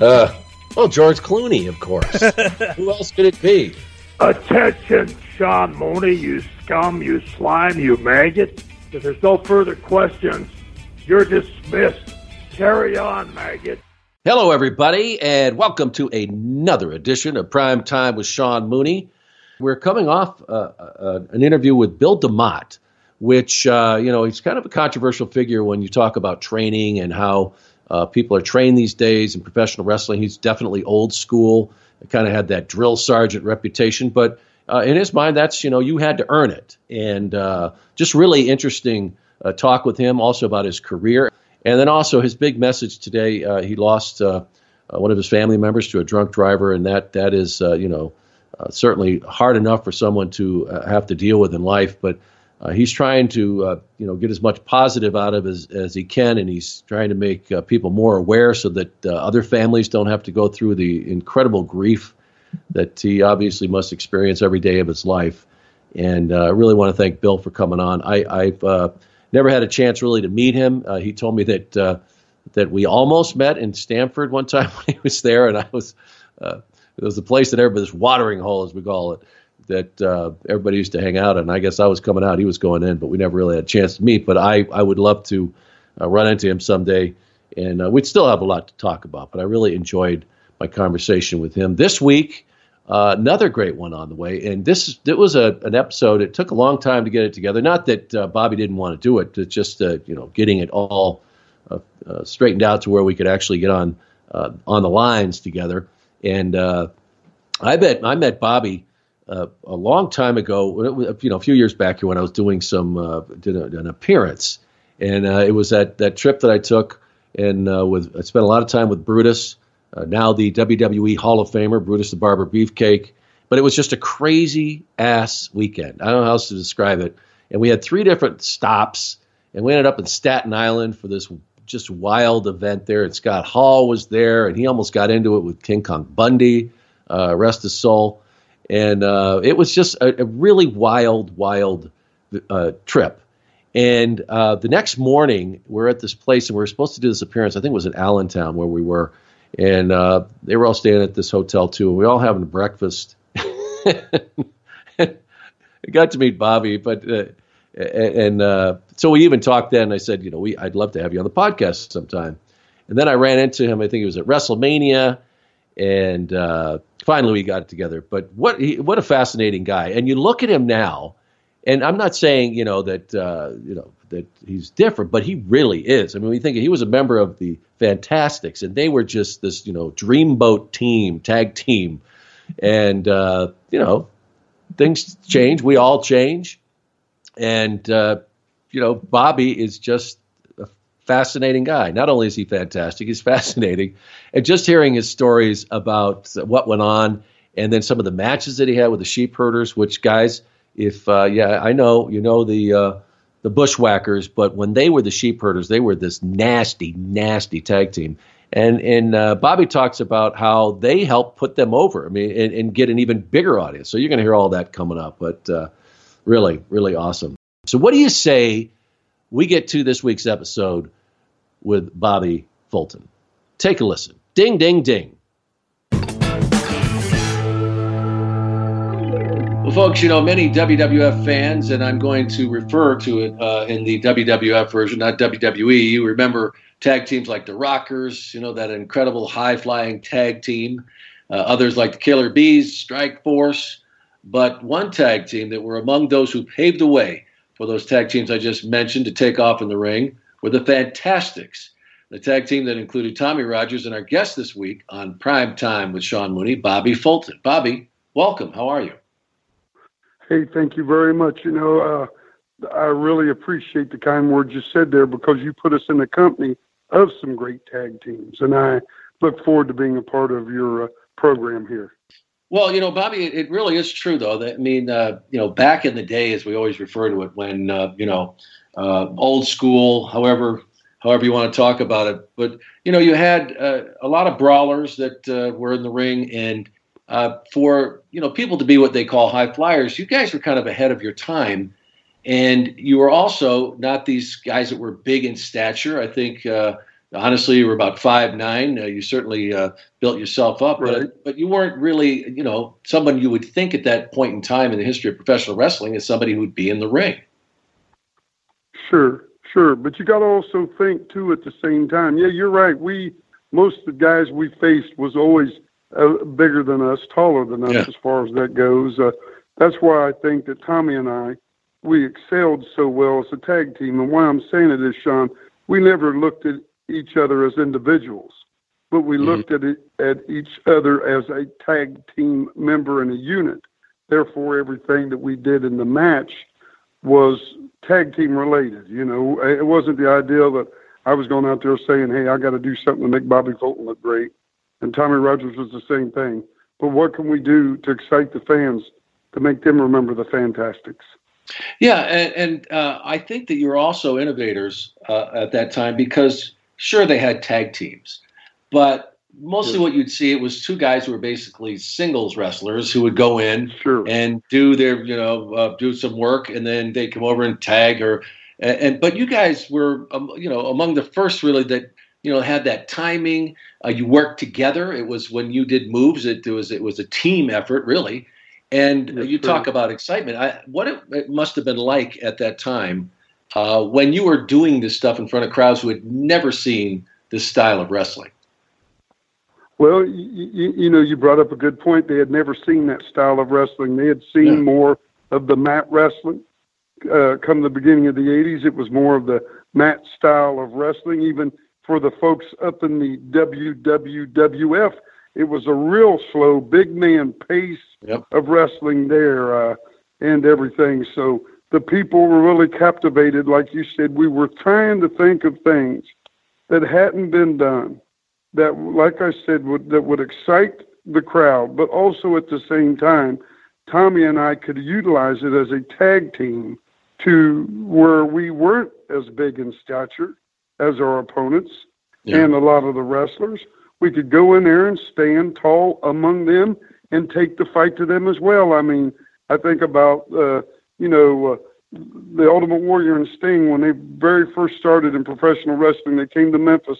uh, well, George Clooney, of course. Who else could it be? Attention, Sean Mooney, you scum, you slime, you maggot. If there's no further questions, you're dismissed. Carry on, maggot. Hello, everybody, and welcome to another edition of Prime Time with Sean Mooney. We're coming off uh, uh, an interview with Bill DeMott, which, uh, you know, he's kind of a controversial figure when you talk about training and how uh, people are trained these days in professional wrestling. He's definitely old school, kind of had that drill sergeant reputation, but uh, in his mind, that's, you know, you had to earn it. And uh, just really interesting talk with him also about his career. And then also his big message today, he lost one of his family members to a drunk driver, and that that is, you know, uh, certainly hard enough for someone to uh, have to deal with in life, but uh, he's trying to uh, you know get as much positive out of as, as he can, and he's trying to make uh, people more aware so that uh, other families don't have to go through the incredible grief that he obviously must experience every day of his life. And I really want to thank Bill for coming on. I, have never had a chance really to meet him. he told me that that we almost met in Stamford one time when he was there, and I was it was the place that everybody's watering hole, as we call it, that uh, everybody used to hang out and I guess I was coming out, he was going in, but we never really had a chance to meet. But I, I would love to uh, run into him someday, and uh, we'd still have a lot to talk about. But I really enjoyed my conversation with him this week. Uh, another great one on the way, and this it was a, an episode. It took a long time to get it together. Not that uh, Bobby didn't want to do it, it's just uh, you know getting it all straightened out to where we could actually get on on the lines together. And I bet I met Bobby uh, a long time ago, you know, a few years back here when I was doing some uh, did a, an appearance, and uh, it was that that trip that I took, and uh, with I spent a lot of time with Brutus, uh, now the WWE Hall of Famer, Brutus the Barber Beefcake. But it was just a crazy ass weekend. I don't know how else to describe it. And we had three different stops, and we ended up in Staten Island for this just wild event there. And Scott Hall was there, and he almost got into it with King Kong Bundy, uh, rest his soul. And uh, it was just a, a really wild, wild uh, trip. And uh, the next morning, we're at this place, and we are supposed to do this appearance. I think it was in Allentown where we were, and uh, they were all staying at this hotel too. And we all having breakfast. I got to meet Bobby, but uh, and uh, so we even talked then. I said, you know, we I'd love to have you on the podcast sometime. And then I ran into him. I think it was at WrestleMania, and uh, finally we got it together. But what what a fascinating guy! And you look at him now, and I'm not saying you know that uh, you know that he's different, but he really is. I mean, we think he was a member of the Fantastics, and they were just this you know dreamboat team, tag team, and uh, you know things change. We all change and, uh, you know, Bobby is just fascinating guy. Not only is he fantastic, he's fascinating. And just hearing his stories about what went on and then some of the matches that he had with the Sheepherders, which guys, if, uh, yeah, I know, you know, the, uh, the bushwhackers, but when they were the Sheepherders, they were this nasty, nasty tag team. And and uh, Bobby talks about how they helped put them over. I mean, and, and, get an even bigger audience. So you're going to hear all that coming up. But uh, Really, really awesome. So, what do you say we get to this week's episode with Bobby Fulton? Take a listen. Ding, ding, ding. Well, folks, you know, many WWF fans, and I'm going to refer to it uh, in the WWF version, not WWE. You remember tag teams like the Rockers, you know, that incredible high flying tag team. Uh, others like the Killer Bees, Strike Force, but one tag team that were among those who paved the way for those tag teams I just mentioned to take off in the ring were the Fantastics, the tag team that included Tommy Rogers and our guest this week on Prime Time with Sean Mooney, Bobby Fulton. Bobby, welcome. How are you? Hey, thank you very much. You know, uh, I really appreciate the kind words you said there because you put us in the company of some great tag teams, and I look forward to being a part of your uh, program here. Well, you know, Bobby, it really is true, though. That I mean, uh, you know, back in the day, as we always refer to it, when uh, you know, uh, old school, however, however you want to talk about it, but you know, you had uh, a lot of brawlers that uh, were in the ring, and uh, for you know people to be what they call high flyers, you guys were kind of ahead of your time, and you were also not these guys that were big in stature. I think honestly, you were about five nine. Uh, you certainly uh, built yourself up, right. but but you weren't really, you know, someone you would think at that point in time in the history of professional wrestling as somebody who would be in the ring. Sure, sure, but you got to also think too at the same time. Yeah, you're right. We most of the guys we faced was always uh, bigger than us, taller than us, yeah. as far as that goes. Uh, that's why I think that Tommy and I we excelled so well as a tag team. And why I'm saying it is, Sean, we never looked at each other as individuals, but we mm-hmm. looked at it, at each other as a tag team member in a unit. Therefore, everything that we did in the match was tag team related. You know, it wasn't the idea that I was going out there saying, "Hey, I got to do something to make Bobby Fulton look great," and Tommy Rogers was the same thing. But what can we do to excite the fans to make them remember the Fantastics? Yeah, and, and uh, I think that you're also innovators uh, at that time because Sure, they had tag teams, but mostly what you'd see it was two guys who were basically singles wrestlers who would go in sure. and do their you know uh, do some work and then they come over and tag or and, and but you guys were um, you know among the first really that you know had that timing uh, you worked together it was when you did moves it, it was it was a team effort really and you true. talk about excitement I, what it, it must have been like at that time uh, when you were doing this stuff in front of crowds who had never seen this style of wrestling? Well, you, you you know, you brought up a good point. They had never seen that style of wrestling. They had seen yeah. more of the mat wrestling. Uh, come the beginning of the 80s, it was more of the mat style of wrestling. Even for the folks up in the WWWF, it was a real slow, big man pace yep. of wrestling there uh, and everything. So the people were really captivated. Like you said, we were trying to think of things that hadn't been done that, like I said, would, that would excite the crowd, but also at the same time, Tommy and I could utilize it as a tag team to where we weren't as big in stature as our opponents yeah. and a lot of the wrestlers. We could go in there and stand tall among them and take the fight to them as well. I mean, I think about uh, you know, uh, the Ultimate Warrior and Sting, when they very first started in professional wrestling, they came to Memphis.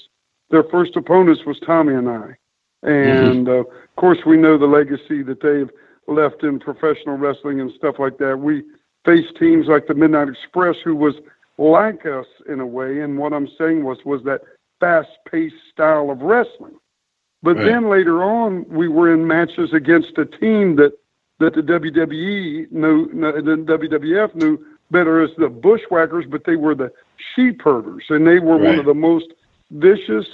Their first opponents was Tommy and I. And mm-hmm. uh, of course, we know the legacy that they've left in professional wrestling and stuff like that. We faced teams like the Midnight Express, who was like us in a way. And what I'm saying was was that fast-paced style of wrestling. But right. then later on, we were in matches against a team that that the WWE knew, the WWF knew better as the Bushwhackers, but they were the Sheepherders, and they were right. one of the most vicious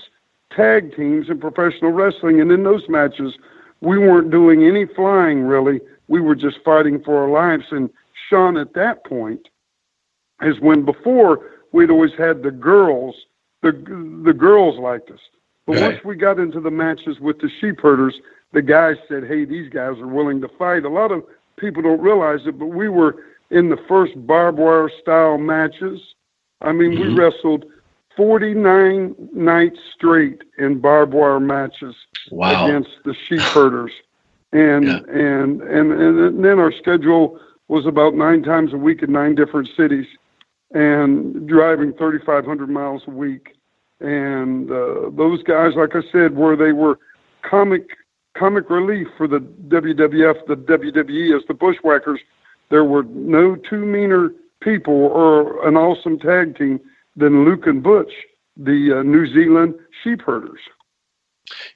tag teams in professional wrestling. And in those matches, we weren't doing any flying really. We were just fighting for our lives. And Sean, at that point, is when before we'd always had the girls, the the girls liked us. But right. once we got into the matches with the Sheepherders, the guys said, "Hey, these guys are willing to fight." A lot of people don't realize it, but we were in the first barbed wire style matches. I mean, mm-hmm. we wrestled 49 nights straight in barbed wire matches wow. against the Sheepherders. And, yeah. and and and then our schedule was about nine times a week in nine different cities, and driving 3,500 miles a week. And uh, those guys, like I said, where they were comic comic relief for the WWF, the WWE as the Bushwhackers. There were no two meaner people or an awesome tag team than Luke and Butch, the uh, New Zealand Sheepherders.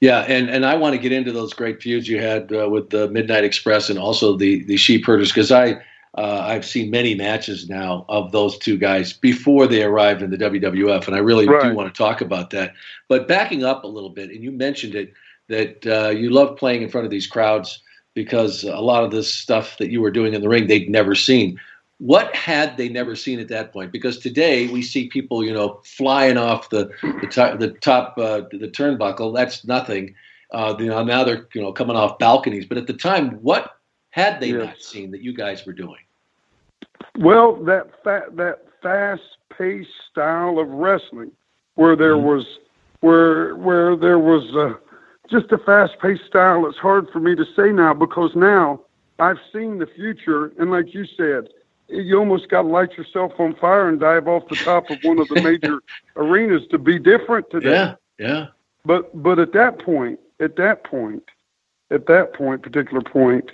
Yeah, and, and I want to get into those great feuds you had uh, with the Midnight Express and also the the Sheepherders because I uh, I've seen many matches now of those two guys before they arrived in the WWF, and I really Right. do want to talk about that. But backing up a little bit, and you mentioned it that uh, you love playing in front of these crowds because a lot of this stuff that you were doing in the ring they'd never seen. What had they never seen at that point? Because today we see people, you know, flying off the the top, the, top uh, the turnbuckle. That's nothing. Uh, you know, now they're you know coming off balconies. But at the time, what had they Yes. not seen that you guys were doing? Well, that fa- that fast-paced style of wrestling, where there was where where there was uh, just a fast-paced style. It's hard for me to say now because now I've seen the future, and like you said, you almost got to light yourself on fire and dive off the top of one of the major arenas to be different today. Yeah, yeah. But but at that point, at that point, at that point, particular point,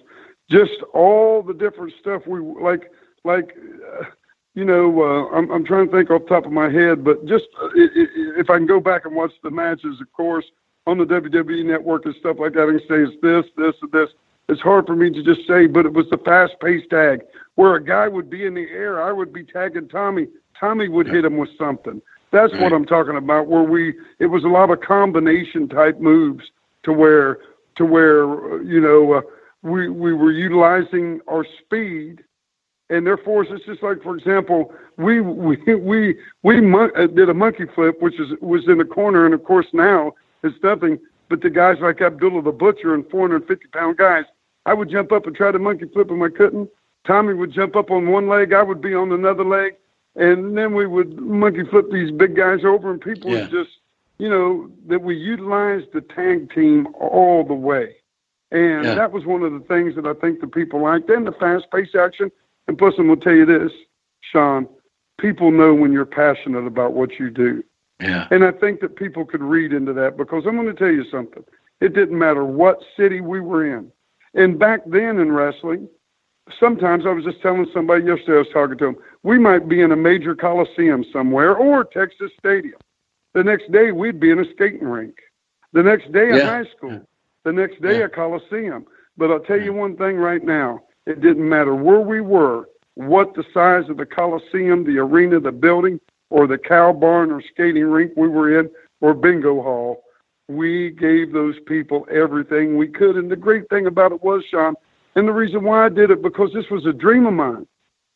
just all the different stuff we like, like, uh, you know, uh, I'm I'm trying to think off the top of my head, but just uh, if I can go back and watch the matches, of course, on the WWE Network and stuff like that, and say it's this, this, and this. It's hard for me to just say, but it was the fast-paced tag where a guy would be in the air, I would be tagging Tommy, Tommy would hit him with something. That's what I'm talking about. Where we, it was a lot of combination type moves to where, to where, you know, uh, we we were utilizing our speed, and therefore it's just like, for example, we we we we mon- uh, did a monkey flip, which is was in the corner, and of course now it's nothing. But the guys like Abdullah the Butcher and 450 pound guys, I would jump up and try to monkey flip them, I couldn't. Tommy would jump up on one leg, I would be on another leg, and then we would monkey flip these big guys over, and people Yeah. would just, you know, that we utilized the tag team all the way. And Yeah. that was one of the things that I think the people liked. And the fast paced action. And plus, I'm going to tell you this, Sean, people know when you're passionate about what you do. Yeah. And I think that people could read into that because I'm going to tell you something. It didn't matter what city we were in. And back then in wrestling, sometimes I was just telling somebody yesterday, I was talking to them, we might be in a major coliseum somewhere or Texas Stadium. The next day, we'd be in a skating rink. The next day, a Yeah. high school. The next day, Yeah. a coliseum. But I'll tell you one thing right now it didn't matter where we were, what the size of the coliseum, the arena, the building, or the cow barn or skating rink we were in, or bingo hall. We gave those people everything we could. And the great thing about it was, Sean, and the reason why I did it, because this was a dream of mine.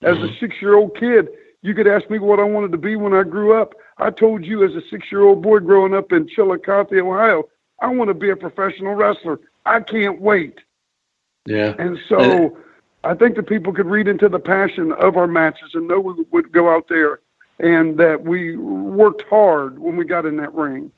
As a mm-hmm. six year old kid, you could ask me what I wanted to be when I grew up. I told you as a six year old boy growing up in Chillicothe, Ohio, I want to be a professional wrestler. I can't wait. Yeah. And so I think the people could read into the passion of our matches and know we would go out there and that we worked hard when we got in that ring.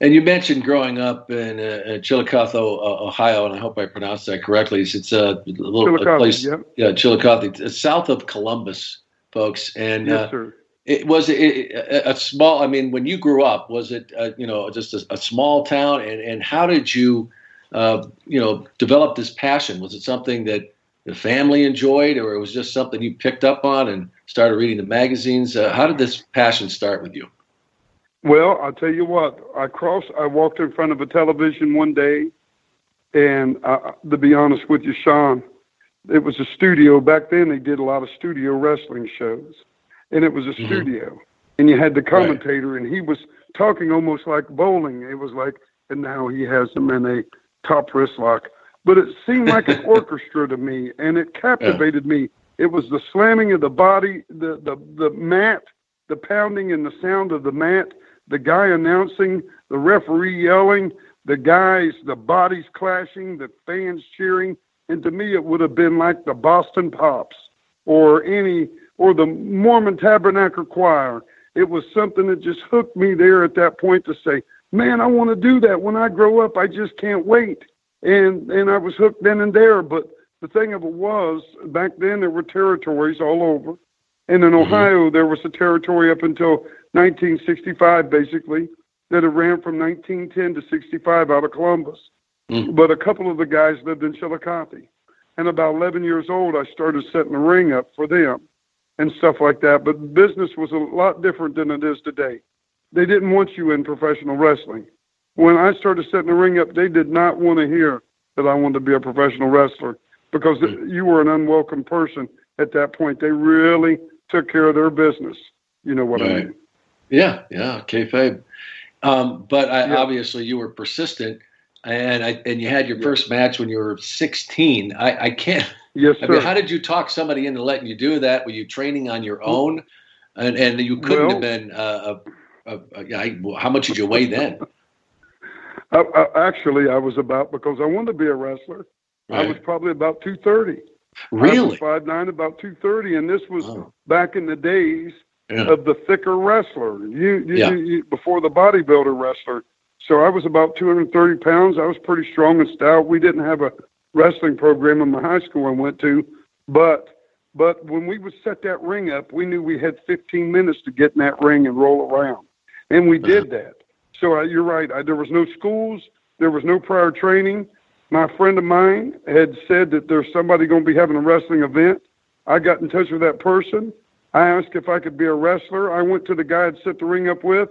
And you mentioned growing up in, uh, Chillicothe, Ohio, and I hope I pronounced that correctly. It's, a little a place, yep. yeah, Chillicothe, south of Columbus, folks. And Yes, uh, it was it, a, a small. I mean, when you grew up, was it uh, you know just a, a small town? And and how did you uh, you know develop this passion? Was it something that the family enjoyed, or it was just something you picked up on and started reading the magazines? Uh, how did this passion start with you? Well, I'll tell you what. I crossed. I walked in front of a television one day, and uh, to be honest with you, Sean, it was a studio. Back then, they did a lot of studio wrestling shows, and it was a Mhm. studio. And you had the commentator, and he was talking almost like bowling. It was like, and now he has them in a top wrist lock. But it seemed like an orchestra to me, and it captivated me. It was the slamming of the body, the the the mat, the pounding and the sound of the mat, the guy announcing, the referee yelling, the guys, the bodies clashing, the fans cheering, and to me it would have been like the Boston Pops or any or the Mormon Tabernacle Choir. It was something that just hooked me there at that point to say, "Man, I want to do that when I grow up. I just can't wait." And and I was hooked then and there, but the thing of it was back then there were territories all over. And in mm-hmm. Ohio, there was a territory up until 1965, basically, that it ran from 1910 to 65 out of Columbus. But a couple of the guys lived in Chillicothe. And about 11 years old, I started setting the ring up for them and stuff like that. But business was a lot different than it is today. They didn't want you in professional wrestling. when I started setting the ring up, they did not want to hear that I wanted to be a professional wrestler because mm-hmm. you were an unwelcome person at that point. They really took care of their business. You know what right. I mean? Yeah, yeah, kayfabe. Um, but I, yeah. obviously, you were persistent, and I, and you had your first match when you were 16. I, I can't. Yes, sir. I mean, how did you talk somebody into letting you do that? Were you training on your own? And and you couldn't well, have been. Uh, a, a, a, how much did you weigh then? I, I, actually, I was about because I wanted to be a wrestler. Right. I was probably about two thirty. Really? Five nine, about two thirty, and this was oh. back in the days yeah. of the thicker wrestler. You, you, yeah. you, before the bodybuilder wrestler. So I was about 230 pounds. I was pretty strong and stout. We didn't have a wrestling program in my high school I went to, but but when we would set that ring up, we knew we had 15 minutes to get in that ring and roll around, and we did uh-huh. that. So uh, you're right. I, there was no schools. There was no prior training. My friend of mine had said that there's somebody going to be having a wrestling event. I got in touch with that person. I asked if I could be a wrestler. I went to the guy I'd set the ring up with.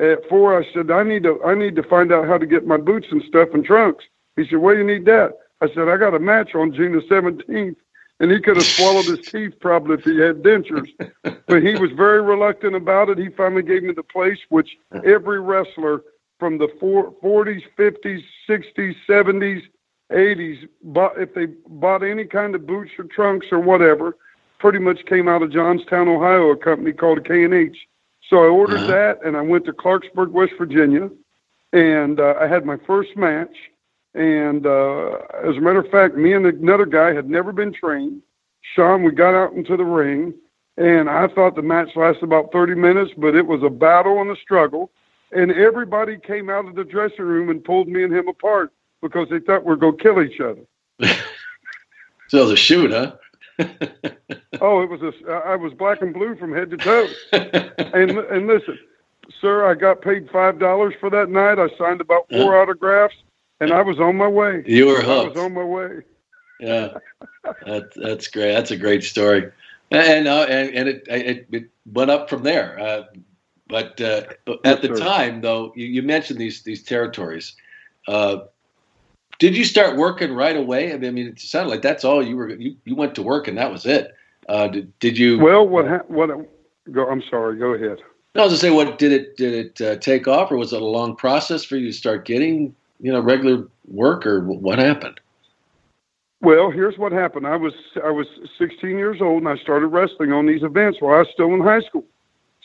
At four, I said, I need to, I need to find out how to get my boots and stuff and trunks. He said, Well, you need that. I said, I got a match on June the 17th. And he could have swallowed his teeth probably if he had dentures. but he was very reluctant about it. He finally gave me the place, which every wrestler from the 40s, 50s, 60s, 70s, 80s, bought, if they bought any kind of boots or trunks or whatever, pretty much came out of Johnstown, Ohio, a company called K&H. So I ordered uh-huh. that, and I went to Clarksburg, West Virginia, and uh, I had my first match. And uh, as a matter of fact, me and another guy had never been trained. Sean, we got out into the ring, and I thought the match lasted about 30 minutes, but it was a battle and a struggle. And everybody came out of the dressing room and pulled me and him apart because they thought we were going to kill each other. so it was a shoot, huh? oh, it was a. I was black and blue from head to toe. and and listen, sir, I got paid five dollars for that night. I signed about four autographs, and I was on my way. You were hooked. I was on my way. Yeah, that's that's great. That's a great story, and uh, and, and it, it, it went up from there. Uh, but uh, at yes, the sir. time, though, you, you, mentioned these these territories. Did you start working right away? I mean, it sounded like that's all you were. You, you went to work and that was it. Uh, did, did you? Well, what ha- what? Go. I'm sorry. Go ahead. No, I was to say, what did it did it uh, take off, or was it a long process for you to start getting you know regular work, or what happened? Well, here's what happened. I was I was 16 years old and I started wrestling on these events while I was still in high school.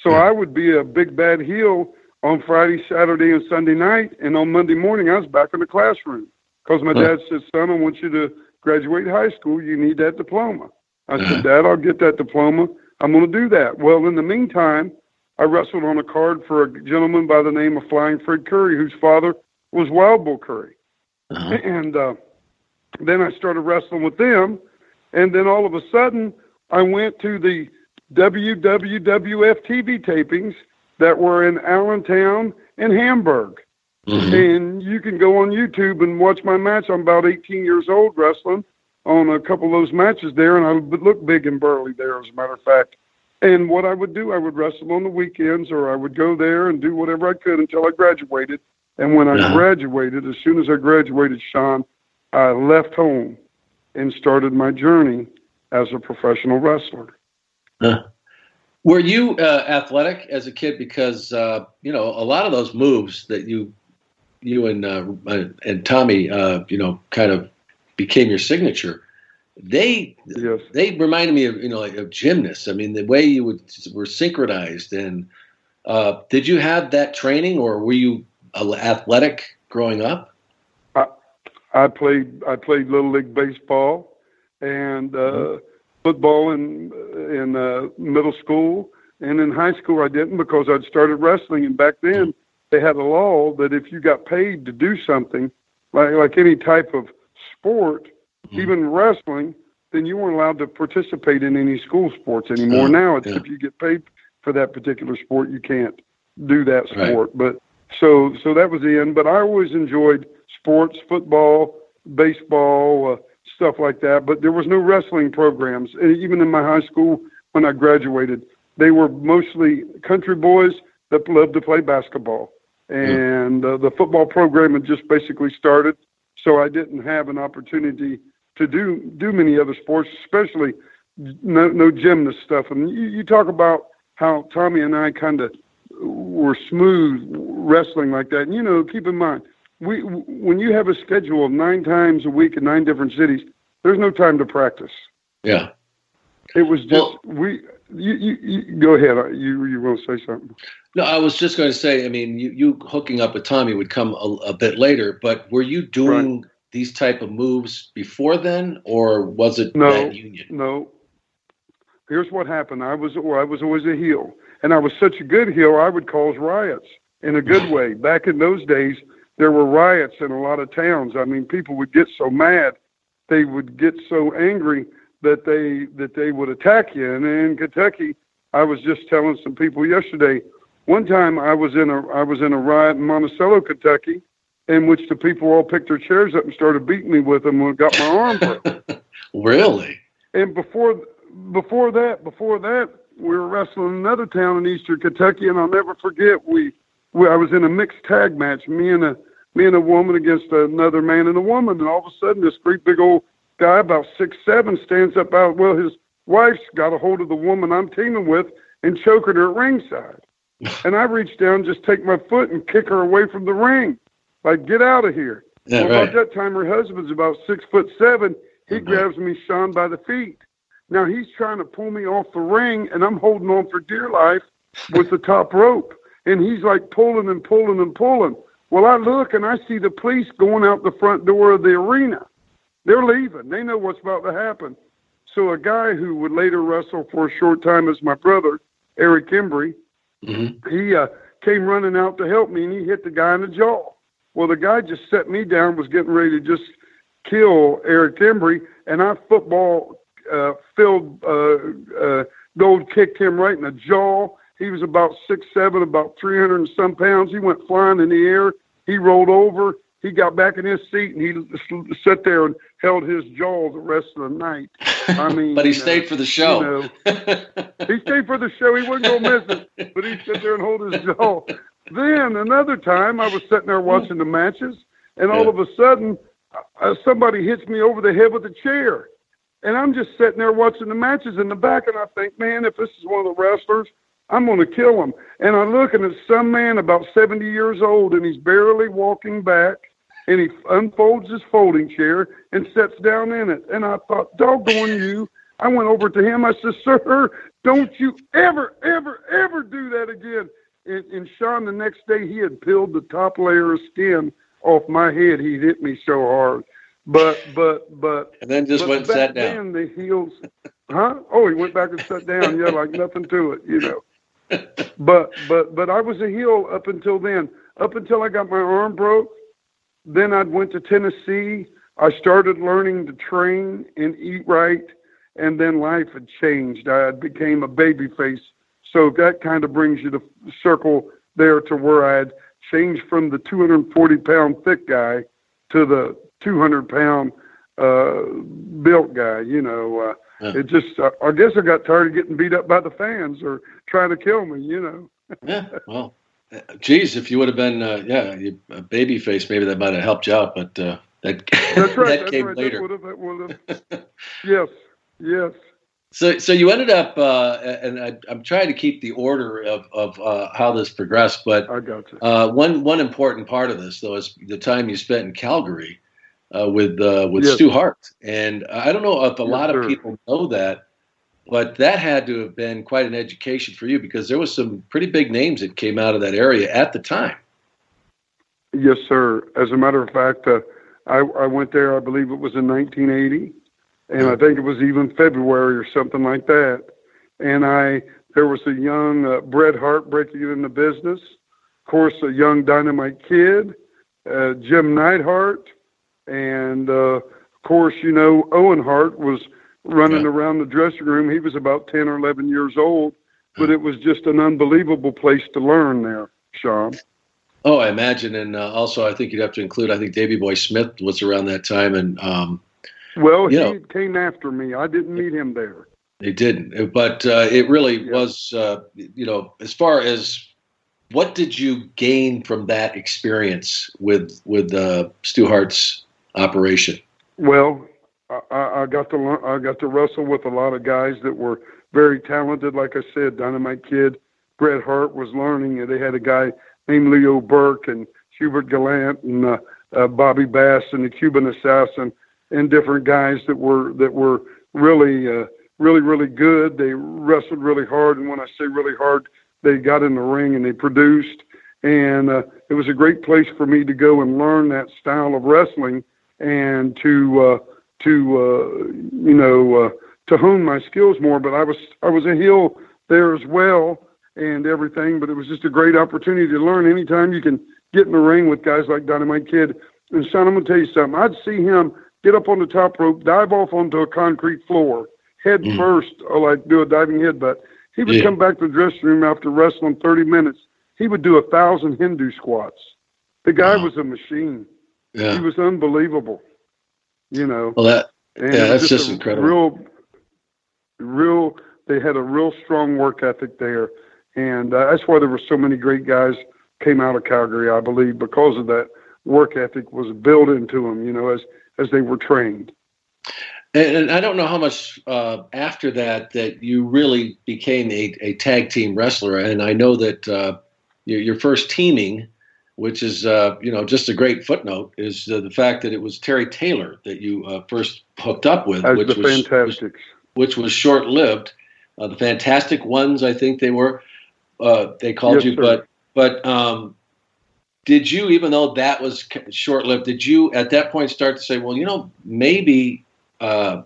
So yeah. I would be a big bad heel on Friday, Saturday, and Sunday night, and on Monday morning I was back in the classroom. Because my dad said, son, I want you to graduate high school. You need that diploma. I said, uh-huh. Dad, I'll get that diploma. I'm going to do that. Well, in the meantime, I wrestled on a card for a gentleman by the name of Flying Fred Curry, whose father was Wild Bull Curry. Uh-huh. And uh, then I started wrestling with them. And then all of a sudden, I went to the WWWF TV tapings that were in Allentown and Hamburg. Mm-hmm. And you can go on YouTube and watch my match. I'm about 18 years old wrestling on a couple of those matches there, and I would look big and burly there, as a matter of fact. And what I would do, I would wrestle on the weekends, or I would go there and do whatever I could until I graduated. And when I graduated, as soon as I graduated, Sean, I left home and started my journey as a professional wrestler. Huh. Were you uh, athletic as a kid? Because uh, you know a lot of those moves that you you and uh, and Tommy, uh, you know, kind of became your signature. They yes. they reminded me of you know like of gymnasts. I mean, the way you would were synchronized. And uh, did you have that training, or were you athletic growing up? I, I played I played little league baseball and uh, mm-hmm. football in in uh, middle school, and in high school I didn't because I'd started wrestling, and back then they had a law that if you got paid to do something, like like any type of sport, mm-hmm. even wrestling, then you weren't allowed to participate in any school sports anymore. Oh, now it's yeah. if you get paid for that particular sport, you can't do that sport. Right. But so so that was the end. But I always enjoyed sports, football, baseball, uh, stuff like that. But there was no wrestling programs, And even in my high school when I graduated. They were mostly country boys that loved to play basketball and uh, the football program had just basically started, so I didn't have an opportunity to do do many other sports, especially no, no gymnast stuff. And you, you talk about how Tommy and I kind of were smooth wrestling like that. And you know, keep in mind, we when you have a schedule of nine times a week in nine different cities, there's no time to practice. Yeah. It was just well, we. You, you, you go ahead. You you want to say something? No, I was just going to say. I mean, you, you hooking up with Tommy would come a, a bit later, but were you doing right. these type of moves before then, or was it no, that union? No. Here's what happened. I was I was always a heel, and I was such a good heel. I would cause riots in a good way. Back in those days, there were riots in a lot of towns. I mean, people would get so mad, they would get so angry that they that they would attack you. And in Kentucky, I was just telling some people yesterday. One time I was in a I was in a riot in Monticello, Kentucky, in which the people all picked their chairs up and started beating me with them and got my arm broke. really? And before before that, before that, we were wrestling in another town in eastern Kentucky, and I'll never forget we, we I was in a mixed tag match, me and a me and a woman against another man and a woman, and all of a sudden this great big old guy about six seven stands up out. Well, his wife's got a hold of the woman I'm teaming with and choking her at ringside. and I reach down, just take my foot and kick her away from the ring, like get out of here. Yeah, well, right. About that time, her husband's about six foot seven. He mm-hmm. grabs me, Sean, by the feet. Now he's trying to pull me off the ring, and I'm holding on for dear life with the top rope. And he's like pulling and pulling and pulling. Well, I look and I see the police going out the front door of the arena. They're leaving. They know what's about to happen. So a guy who would later wrestle for a short time as my brother, Eric Embry, mm-hmm. he uh, came running out to help me, and he hit the guy in the jaw. Well, the guy just set me down, was getting ready to just kill Eric Embry, and I football uh, Phil uh, uh, Gold kicked him right in the jaw. He was about six seven, about three hundred and some pounds. He went flying in the air. He rolled over. He got back in his seat and he sat there and held his jaw the rest of the night. I mean, but he stayed for the show. You know, he stayed for the show. He wasn't gonna miss it, but he sat there and hold his jaw. Then another time, I was sitting there watching the matches, and all Yeah. of a sudden, uh, somebody hits me over the head with a chair, and I'm just sitting there watching the matches in the back, and I think, man, if this is one of the wrestlers, I'm going to kill him. And I look, and it's some man about 70 years old, and he's barely walking back, and he unfolds his folding chair and sits down in it. And I thought, doggone you. I went over to him. I said, sir, don't you ever, ever, ever do that again. And, and Sean, the next day, he had peeled the top layer of skin off my head. He hit me so hard. But, but, but. And then just went and sat down. Then the heels, huh? Oh, he went back and sat down. Yeah, like nothing to it, you know. But, but, but I was a heel up until then. Up until I got my arm broke. Then I went to Tennessee. I started learning to train and eat right, and then life had changed. I became a baby face. So that kind of brings you to the circle there to where I had changed from the 240 pound thick guy to the 200 pound uh, built guy. You know, uh, Yeah. it just I I guess I got tired of getting beat up by the fans or trying to kill me. You know. Yeah, well, geez, if you would have been, uh, yeah, you, a baby face, maybe that might have helped you out, but uh, that That's right. that that's came right. later. That have. That would have. yes. Yes. So, so you ended up, uh, and I, I'm trying to keep the order of of uh, how this progressed, but I got you. uh, one one important part of this, though, is the time you spent in Calgary uh, with uh, with Yes. Stu Hart, and I don't know if a Yes, lot of people know that, but that had to have been quite an education for you because there was some pretty big names that came out of that area at the time. Yes, sir. As a matter of fact, uh, I, I went there. I believe it was in 1980, and I think it was even February or something like that. And I there was a young uh, Bret Hart breaking into the business. Of course, a young Dynamite Kid, uh, Jim Neidhart, and uh, of course, you know Owen Hart was running Yeah. around the dressing room. He was about 10 or 11 years old, but it was just an unbelievable place to learn there, Sean. Oh, I imagine, and uh, also I think you'd have to include. I think Davey Boy Smith was around that time, and um, Well, he know. came after me. I didn't meet him there. They didn't, but uh, it really Yeah. was. Uh, you know, as far as what did you gain from that experience with with uh, Stu Hart's operation? Well, I, I got to I got to wrestle with a lot of guys that were very talented. Like I said, Dynamite Kid, Bret Hart was learning. and They had a guy named Leo Burke and Hubert Gallant and uh, uh, Bobby Bass and the Cuban Assassin and different guys that were that were really uh, really really good. They wrestled really hard, and when I say really hard, they got in the ring and they produced. And uh, it was a great place for me to go and learn that style of wrestling and to uh, to uh, you know uh, to hone my skills more. But I was I was a heel there as well and everything. But it was just a great opportunity to learn. Anytime you can get in the ring with guys like Dynamite Kid and Sean, I'm gonna tell you something. I'd see him get up on the top rope, dive off onto a concrete floor, head mm. first, or like do a diving headbutt. He would yeah. come back to the dressing room after wrestling 30 minutes. He would do a thousand Hindu squats. The guy wow. was a machine. Yeah. He was unbelievable. You know. Well, that and yeah, that's just, just incredible. Real, real. They had a real strong work ethic there, and uh, that's why there were so many great guys came out of Calgary. I believe because of that work ethic was built into them. You know, as as they were trained. And, and I don't know how much uh, after that that you really became a, a tag team wrestler. And I know that uh, your, your first teaming which is uh, you know just a great footnote, is uh, the fact that it was Terry Taylor that you uh, first hooked up with, As which the was, Fantastics, which was short lived. Uh, the Fantastic ones, I think they were. Uh, they called yes, you, sir. but but um, did you, even though that was short lived, did you at that point start to say, well, you know, maybe uh,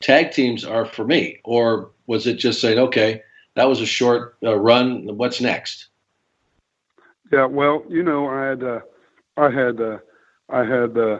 tag teams are for me, or was it just saying, okay, that was a short run, what's next? Yeah, well, you know, I had, uh, I had, uh, I had, uh,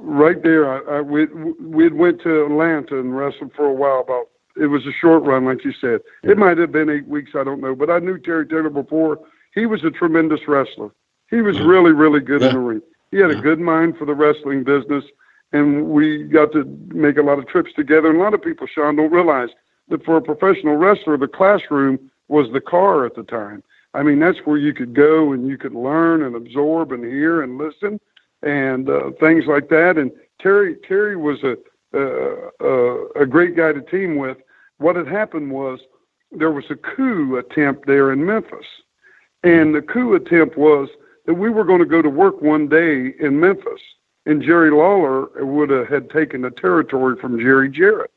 right there. I, I we we went to Atlanta and wrestled for a while. About it was a short run, like you said. It might have been eight weeks. I don't know, but I knew Terry Taylor before. He was a tremendous wrestler. He was really, really good in the ring. He had a good mind for the wrestling business, and we got to make a lot of trips together. And a lot of people, Sean, don't realize that for a professional wrestler, the classroom was the car at the time. I mean, that's where you could go and you could learn and absorb and hear and listen and uh, things like that. And Terry Terry was a a, a great guy to team with. What had happened was there was a coup attempt there in Memphis, and the coup attempt was that we were going to go to work one day in Memphis, and Jerry Lawler would have had taken the territory from Jerry Jarrett,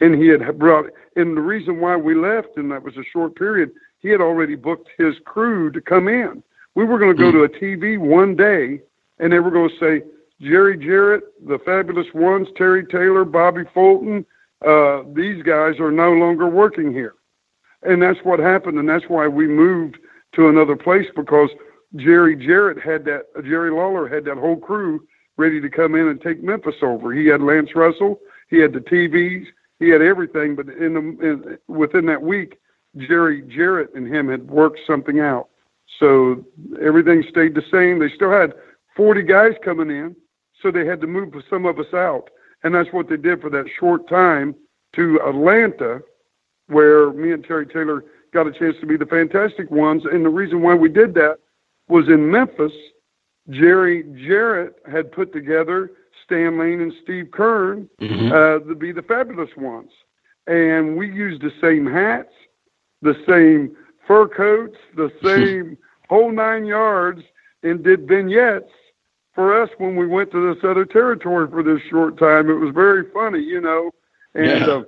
and he had brought. And the reason why we left, and that was a short period, he had already booked his crew to come in. We were going to go to a TV one day, and they were going to say, Jerry Jarrett, the Fabulous Ones, Terry Taylor, Bobby Fulton, uh, these guys are no longer working here. And that's what happened, and that's why we moved to another place because Jerry Jarrett had that, Jerry Lawler had that whole crew ready to come in and take Memphis over. He had Lance Russell, he had the TVs, he had everything, but in, the, in within that week, Jerry Jarrett and him had worked something out. So everything stayed the same. They still had 40 guys coming in, so they had to move some of us out. And that's what they did for that short time to Atlanta, where me and Terry Taylor got a chance to be the fantastic ones. And the reason why we did that was in Memphis, Jerry Jarrett had put together Stan Lane and Steve Keirn mm-hmm. uh, to be the fabulous ones. And we used the same hats, the same fur coats, the same whole nine yards, and did vignettes for us when we went to this other territory for this short time. It was very funny, you know. And yeah. uh,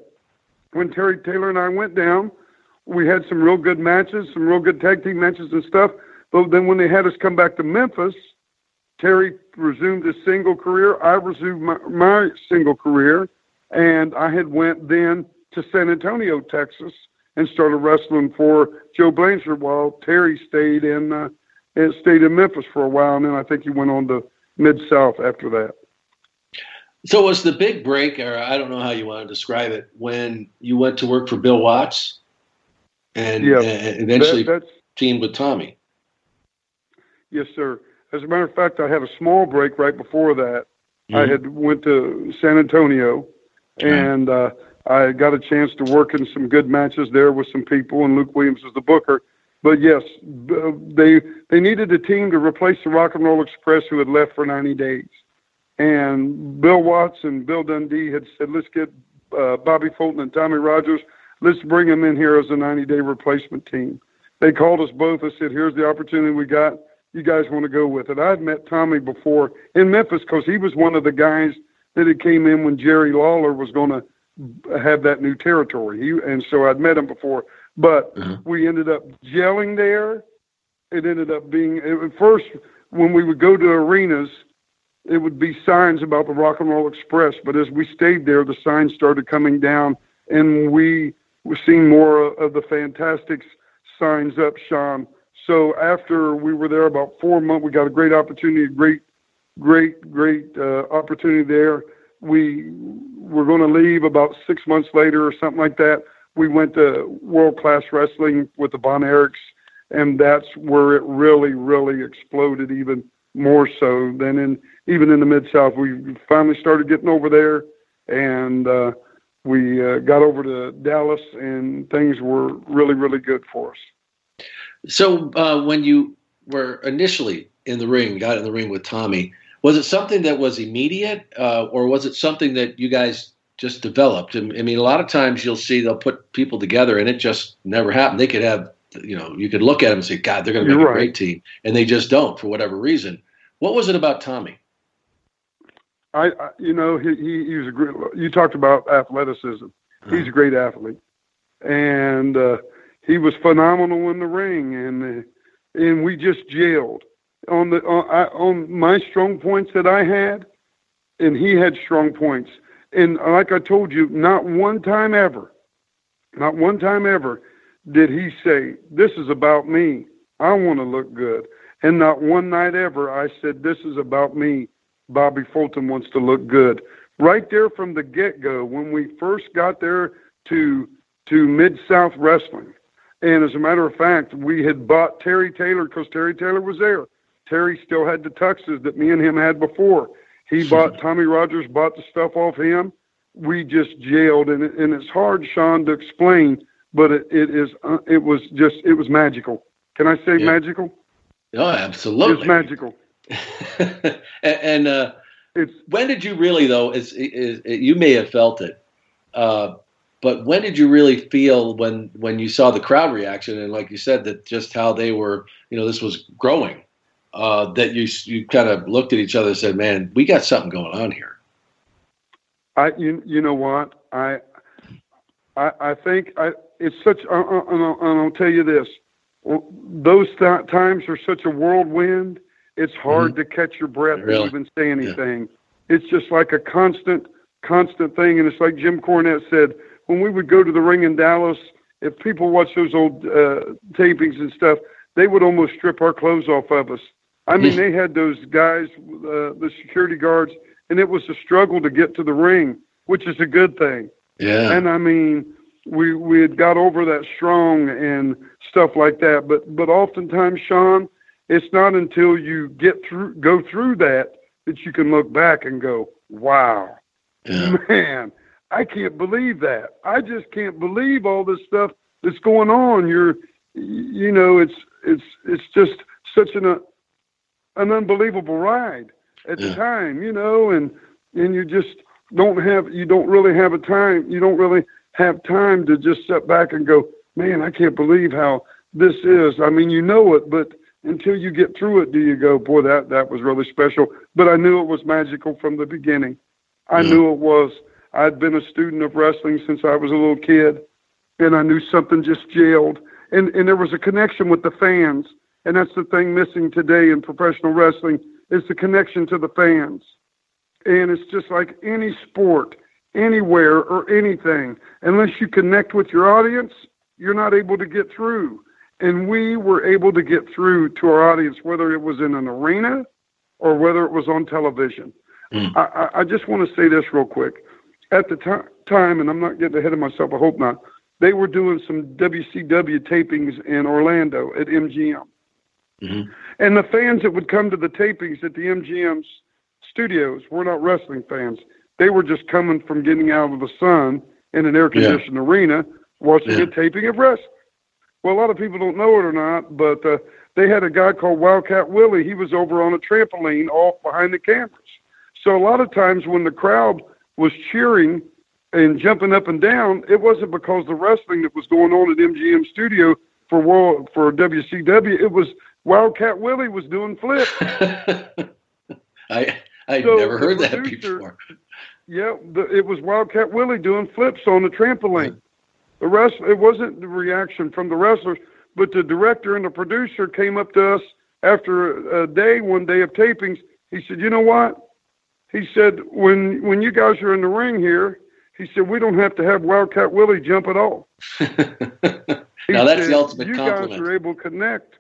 when Terry Taylor and I went down, we had some real good matches, some real good tag team matches and stuff. But then when they had us come back to Memphis, Terry resumed his single career. I resumed my, my single career, and I had went then to San Antonio, Texas, and started wrestling for Joe Blanchard while Terry stayed in uh, stayed in Memphis for a while, and then I think he went on to Mid South after that. So was the big break, or I don't know how you want to describe it, when you went to work for Bill Watts, and, yeah, and eventually that, teamed with Tommy. Yes, sir. As a matter of fact, I had a small break right before that. Mm-hmm. I had went to San Antonio, and uh, I got a chance to work in some good matches there with some people, and Luke Williams was the booker. But yes, they they needed a team to replace the Rock and Roll Express who had left for 90 days. And Bill Watts and Bill Dundee had said, let's get uh, Bobby Fulton and Tommy Rogers. Let's bring them in here as a 90 day replacement team. They called us both. I said, here's the opportunity we got. You guys want to go with it? I'd met Tommy before in Memphis because he was one of the guys that had came in when Jerry Lawler was going to have that new territory. He, and so I'd met him before, but mm-hmm. we ended up gelling there. It ended up being at first when we would go to arenas, it would be signs about the Rock and Roll Express. But as we stayed there, the signs started coming down, and we were seeing more of the Fantastics signs up, Sean. So after we were there about four months, we got a great opportunity, great, great, great uh, opportunity there. We were going to leave about six months later or something like that. We went to World Class Wrestling with the Von Erichs, and that's where it really, really exploded even more so than in even in the mid South. We finally started getting over there, and uh, we uh, got over to Dallas, and things were really, really good for us. So uh, when you were initially in the ring, got in the ring with Tommy, was it something that was immediate, uh, or was it something that you guys just developed? I mean, a lot of times you'll see they'll put people together, and it just never happened. They could have, you know, you could look at them and say, "God, they're going to make You're a right. great team," and they just don't for whatever reason. What was it about Tommy? I, I you know, he, he, he was a great. You talked about athleticism. Uh-huh. He's a great athlete, and uh, he was phenomenal in the ring, and uh, and we just jailed on the on, I, on my strong points that I had, and he had strong points. And like I told you, not one time ever, not one time ever did he say, "This is about me. I want to look good." And not one night ever I said, "This is about me." Bobby Fulton wants to look good. Right there from the get go, when we first got there to to Mid South Wrestling, and as a matter of fact, we had bought Terry Taylor because Terry Taylor was there. Terry still had the tuxes that me and him had before. He bought Tommy Rogers bought the stuff off him. We just jailed, and it, and it's hard, Sean, to explain, but it, it is uh, it was just it was magical. Can I say yeah. magical? Oh, absolutely. It's magical. and, and uh, it's, when did you really though? Is, is, is you may have felt it, uh, but when did you really feel when when you saw the crowd reaction and like you said that just how they were, you know, this was growing uh, that you you kind of looked at each other and said, "Man, we got something going on here." I you you know what I I I think I it's such uh, uh, and I'll, and I'll tell you this those th- times are such a whirlwind. It's hard mm-hmm. to catch your breath really? and even say anything. Yeah. It's just like a constant, constant thing. And it's like Jim Cornette said when we would go to the ring in Dallas. If people watch those old uh, tapings and stuff, they would almost strip our clothes off of us I mean, they had those guys, uh, the security guards, and it was a struggle to get to the ring, which is a good thing. Yeah. And I mean, we we had got over that strong and stuff like that, but but oftentimes, Sean, it's not until you get through go through that that you can look back and go, "Wow, yeah. man, I can't believe that. I just can't believe all this stuff that's going on. You're, you know, it's it's it's just such an an unbelievable ride at yeah. the time, you know, and and you just don't have you don't really have a time you don't really have time to just step back and go, man, I can't believe how this is. I mean, you know it, but until you get through it, do you go, boy, that that was really special. But I knew it was magical from the beginning. I yeah. knew it was. I'd been a student of wrestling since I was a little kid, and I knew something just jailed. And and there was a connection with the fans and that's the thing missing today in professional wrestling is the connection to the fans. And it's just like any sport, anywhere or anything. Unless you connect with your audience, you're not able to get through. And we were able to get through to our audience, whether it was in an arena or whether it was on television. Mm. I, I just want to say this real quick. At the t- time, and I'm not getting ahead of myself, I hope not, they were doing some WCW tapings in Orlando at MGM. Mm-hmm. And the fans that would come to the tapings at the MGM's studios were not wrestling fans. They were just coming from getting out of the sun in an air conditioned yeah. arena watching yeah. a taping of wrestling. Well, a lot of people don't know it or not, but uh, they had a guy called Wildcat Willie. He was over on a trampoline off behind the cameras. So a lot of times when the crowd was cheering and jumping up and down, it wasn't because the wrestling that was going on at MGM Studio for World for WCW. It was Wildcat Willie was doing flips. I I So never heard the that before. Yeah, the, it was Wildcat Willie doing flips on the trampoline. The rest, it wasn't the reaction from the wrestlers, but the director and the producer came up to us after a day, one day of tapings. He said, "You know what?" He said, "When when you guys are in the ring here, he said we don't have to have Wildcat Willie jump at all." Now that's said, the ultimate you guys are able to connect.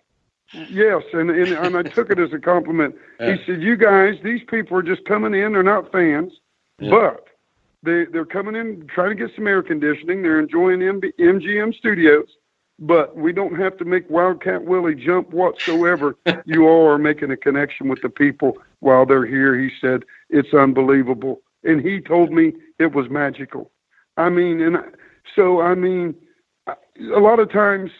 Yes, and, and and I took it as a compliment. Yeah. He said, "You guys, these people are just coming in. They're not fans, Yeah. but they they're coming in trying to get some air conditioning. They're enjoying MB, MGM Studios, but we don't have to make Wildcat Willie jump whatsoever. you all are making a connection with the people while they're here." He said, "It's unbelievable," and he told me it was magical. I mean, and I- so I mean, a lot of times,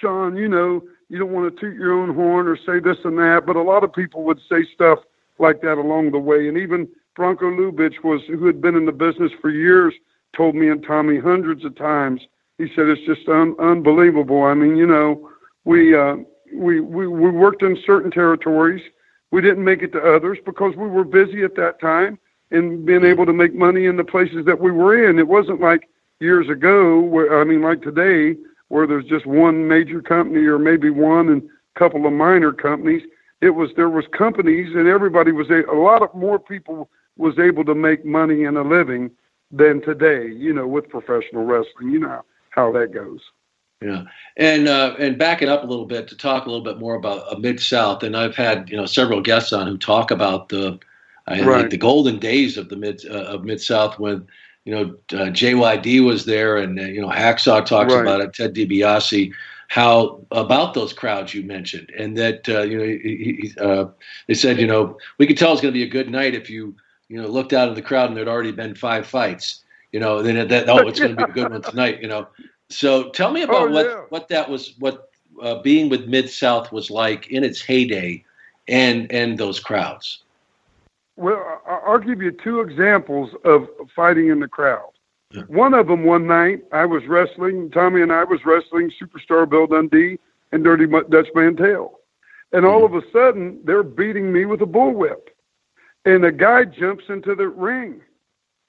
Sean, you know, you don't want to toot your own horn or say this and that, but a lot of people would say stuff like that along the way. And even Bronko Lubich was, who had been in the business for years, told me and Tommy hundreds of times. He said it's just un- unbelievable. I mean, you know, we uh, we we we worked in certain territories. We didn't make it to others because we were busy at that time and being able to make money in the places that we were in. It wasn't like years ago where I mean like today where there's just one major company or maybe one and a couple of minor companies. It was there was companies and everybody was a, a lot of more people was able to make money and a living than today, you know, with professional wrestling. You know how that goes. Yeah, and uh, and backing up a little bit to talk a little bit more about uh, Mid South, and I've had you know several guests on who talk about the I think Right. the golden days of the mid uh, of Mid South when you know uh, JYD was there, and uh, you know Hacksaw talks Right. about it, Ted DiBiase, how about those crowds you mentioned, and that uh, you know he, he, uh, they said you know we could tell it's going to be a good night if you you know looked out of the crowd and there'd already been five fights, you know then that oh it's going to be a good one tonight, you know. So tell me about Oh, what yeah. what that was, what uh, being with Mid South was like in its heyday, and and those crowds. Well, I'll give you two examples of fighting in the crowd. One of them, one night, I was wrestling. Tommy and I was wrestling Superstar Bill Dundee and Dirty Dutch Mantel, and all of a sudden they're beating me with a bullwhip, and a guy jumps into the ring,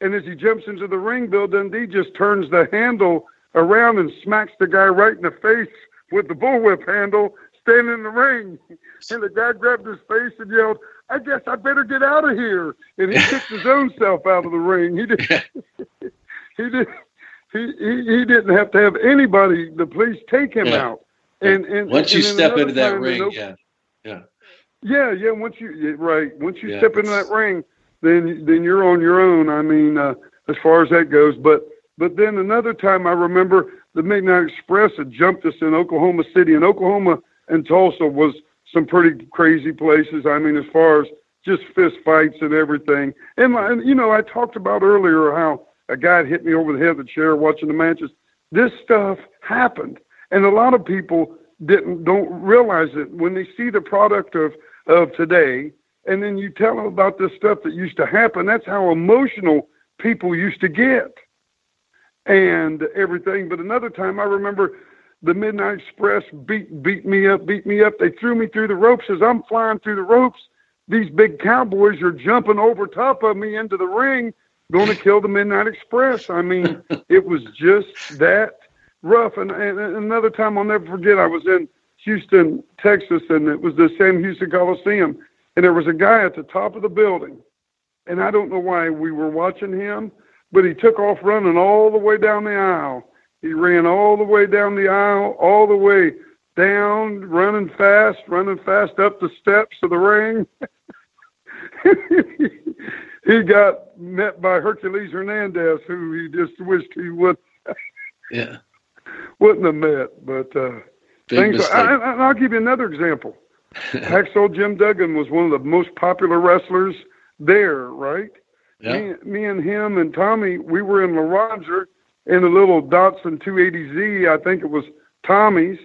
and as he jumps into the ring, Bill Dundee just turns the handle around and smacks the guy right in the face with the bullwhip handle, standing in the ring, and the guy grabbed his face and yelled, I guess I better get out of here. And he kicked his own self out of the ring. He did. he did. He, he he didn't have to have anybody. The police take him Yeah. out. And and Once you and step into that time, ring, yeah, yeah, yeah, yeah. Once you right, once you Yeah, step into that ring, then then you're on your own. I mean, uh, as far as that goes. But but then another time, I remember the Midnight Express had jumped us in Oklahoma City, and Oklahoma and Tulsa was some pretty crazy places. I mean, as far as just fist fights and everything. And, and you know, I talked about earlier how a guy hit me over the head with a chair watching the matches. This stuff happened, and a lot of people didn't don't realize it when they see the product of of today, and then you tell them about this stuff that used to happen. That's how emotional people used to get, and everything. But another time, I remember the Midnight Express beat beat me up, beat me up. They threw me through the ropes as I'm flying through the ropes. These big cowboys are jumping over top of me into the ring, going to kill the Midnight Express. I mean, it was just that rough. And, and another time I'll never forget, I was in Houston, Texas, and it was the Sam Houston Coliseum, and there was a guy at the top of the building, and I don't know why we were watching him, but he took off running all the way down the aisle. He ran all the way down the aisle, all the way down, running fast, running fast up the steps of the ring. he got met by Hercules Hernandez, who he just wished he would yeah. wouldn't have met. But uh, Big things. mistake. I, I, I'll give you another example. Hacksaw Jim Duggan was one of the most popular wrestlers there, right? Yeah. Me, me and him and Tommy, we were in La Roger in a little Datsun 280Z. I think it was Tommy's,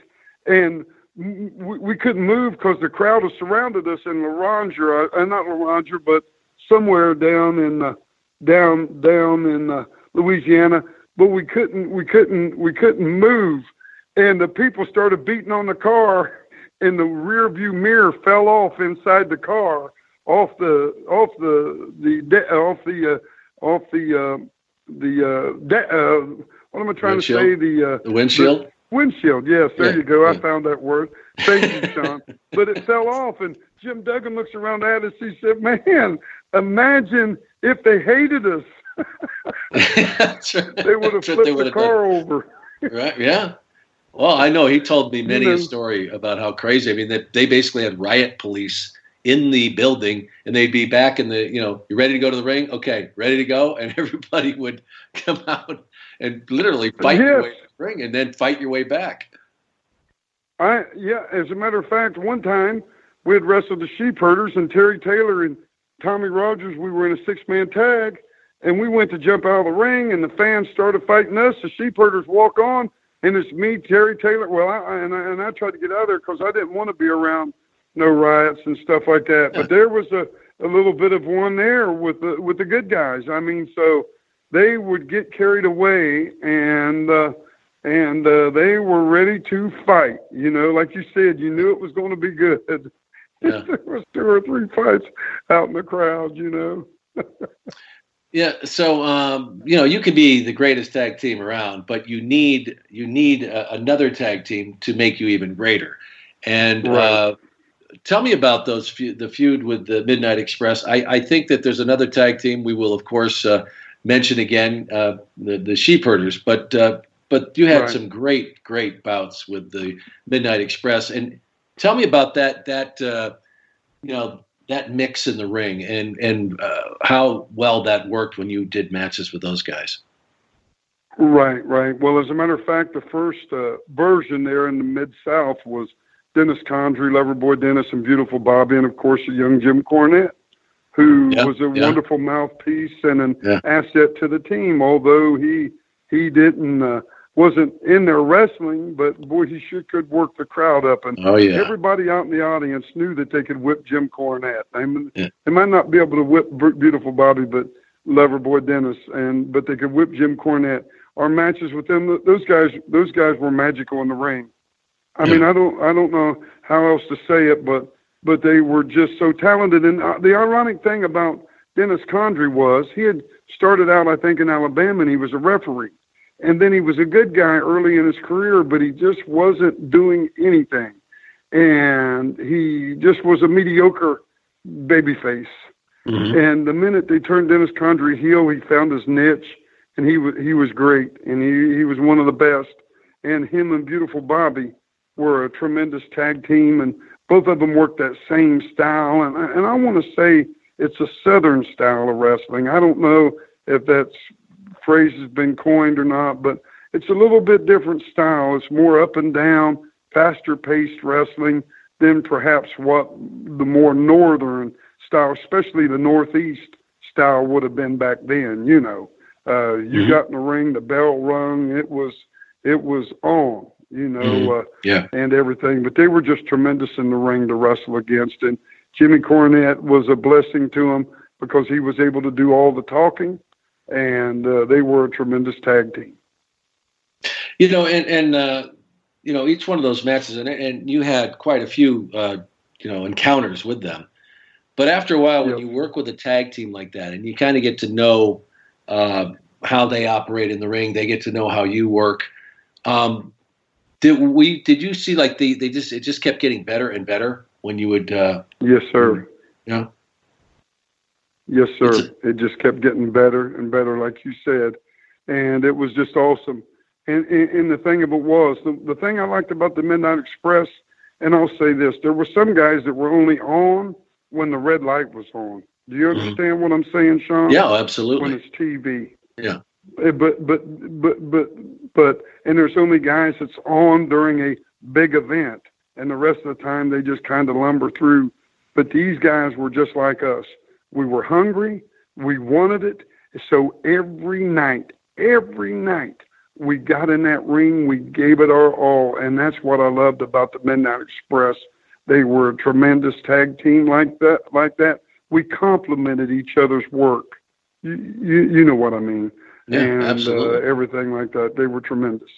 and we, we couldn't move because the crowd had surrounded us in La Ranger, uh, not La Ranger, but somewhere down in uh, down down in uh, Louisiana. But we couldn't we couldn't we couldn't move, and the people started beating on the car, and the rear view mirror fell off inside the car, off the off the the off the uh, off the uh, the uh, uh, what am I trying Windshield? to say the uh, The windshield? the windshield. Yes, there Yeah, you go. I found that word. Thank you, Sean. but it fell off, and Jim Duggan looks around at us. He said, "Man, imagine if they hated us. They would have they flipped the car over." Right? Yeah. Well, I know he told me many You know. a story about how crazy. I mean, that they basically had riot police in the building, and they'd be back in the. You know, you ready to go to the ring? Okay, ready to go, and everybody would come out and literally fight your way to the ring, and then fight your way back. I yeah. As a matter of fact, one time we had wrestled the Sheepherders and Terry Taylor and Tommy Rogers. We were in a six man tag, and we went to jump out of the ring, and the fans started fighting us. The Sheepherders walk on, and it's me, Terry Taylor. Well, I, and I, and I tried to get out of there because I didn't want to be around no riots and stuff like that. But there was a a little bit of one there with the with the good guys. I mean, so they would get carried away and. uh and uh, they were ready to fight. You know, like you said, you knew it was going to be good. Yeah. there was two or three fights out in the crowd. You know. Yeah, so um, you know you can be the greatest tag team around, but you need you need uh, another tag team to make you even greater. And uh, tell me about those feud, the feud with the Midnight Express. I, I think that there's another tag team we will of course uh, mention again, uh, the the Sheepherders. But uh, but you had Right. some great great bouts with the Midnight Express. And tell me about that that uh, you know that mix in the ring and and uh, how well that worked when you did matches with those guys. Right, right. Well, as a matter of fact, the first uh, version there in the Mid South was Dennis Condrey, Loverboy Dennis, and Beautiful Bobby, and of course, young Jim Cornette, who Yeah, was a yeah. wonderful mouthpiece and an Yeah. asset to the team. Although he he didn't uh, wasn't in there wrestling, but boy, he sure could work the crowd up. And Oh, yeah. everybody out in the audience knew that they could whip Jim Cornette. They, Yeah. they might not be able to whip Beautiful Bobby, but Loverboy Dennis, and but they could whip Jim Cornette. Our matches with them, those guys, those guys were magical in the ring. I mean, I don't, I don't know how else to say it, but but they were just so talented. And uh, the ironic thing about Dennis Condrey was he had started out, I think, in Alabama, and he was a referee, and then he was a good guy early in his career, but he just wasn't doing anything, and he just was a mediocre babyface. And the minute they turned Dennis Condrey heel, he found his niche, and he was he was great, and he he was one of the best. And him and Beautiful Bobby were a tremendous tag team, and both of them worked that same style. And I- and I want to say it's a Southern style of wrestling. I don't know if that phrase has been coined or not, but it's a little bit different style. It's more up and down, faster paced wrestling than perhaps what the more northern style, especially the northeast style, would have been back then. You know, uh, you Mhm. got in the ring, the bell rung, it was it was on. You know, Mhm. uh, Yeah. and everything. But they were just tremendous in the ring to wrestle against. And Jimmy Cornette was a blessing to him because he was able to do all the talking, and uh, they were a tremendous tag team. You know, and and uh, you know each one of those matches, and and you had quite a few uh, you know encounters with them. But after a while, when Yep. you work with a tag team like that, and you kind of get to know uh, how they operate in the ring, they get to know how you work. Um, did we? Did you see like they they just it just kept getting better and better when you would? Uh, Yes, sir. Yeah. Yes, sir. It's it just kept getting better and better, like you said, and it was just awesome. And, and, and the thing of it was, the, the thing I liked about the Midnight Express, and I'll say this: there were some guys that were only on when the red light was on. Do you understand what I'm saying, Sean? Mm-hmm. yeah, When absolutely. it's TV. Yeah. But but but but but and there's so many guys that's on during a big event, and the rest of the time they just kind of lumber through. But these guys were just like us. We were hungry. We wanted it. So every night, every night, we got in that ring, we gave it our all, and that's what I loved about the Midnight Express. They were a tremendous tag team like that. Like that, we complemented each other's work. You you, you know what I mean? Yeah, and absolutely. Uh, everything like that. They were tremendous.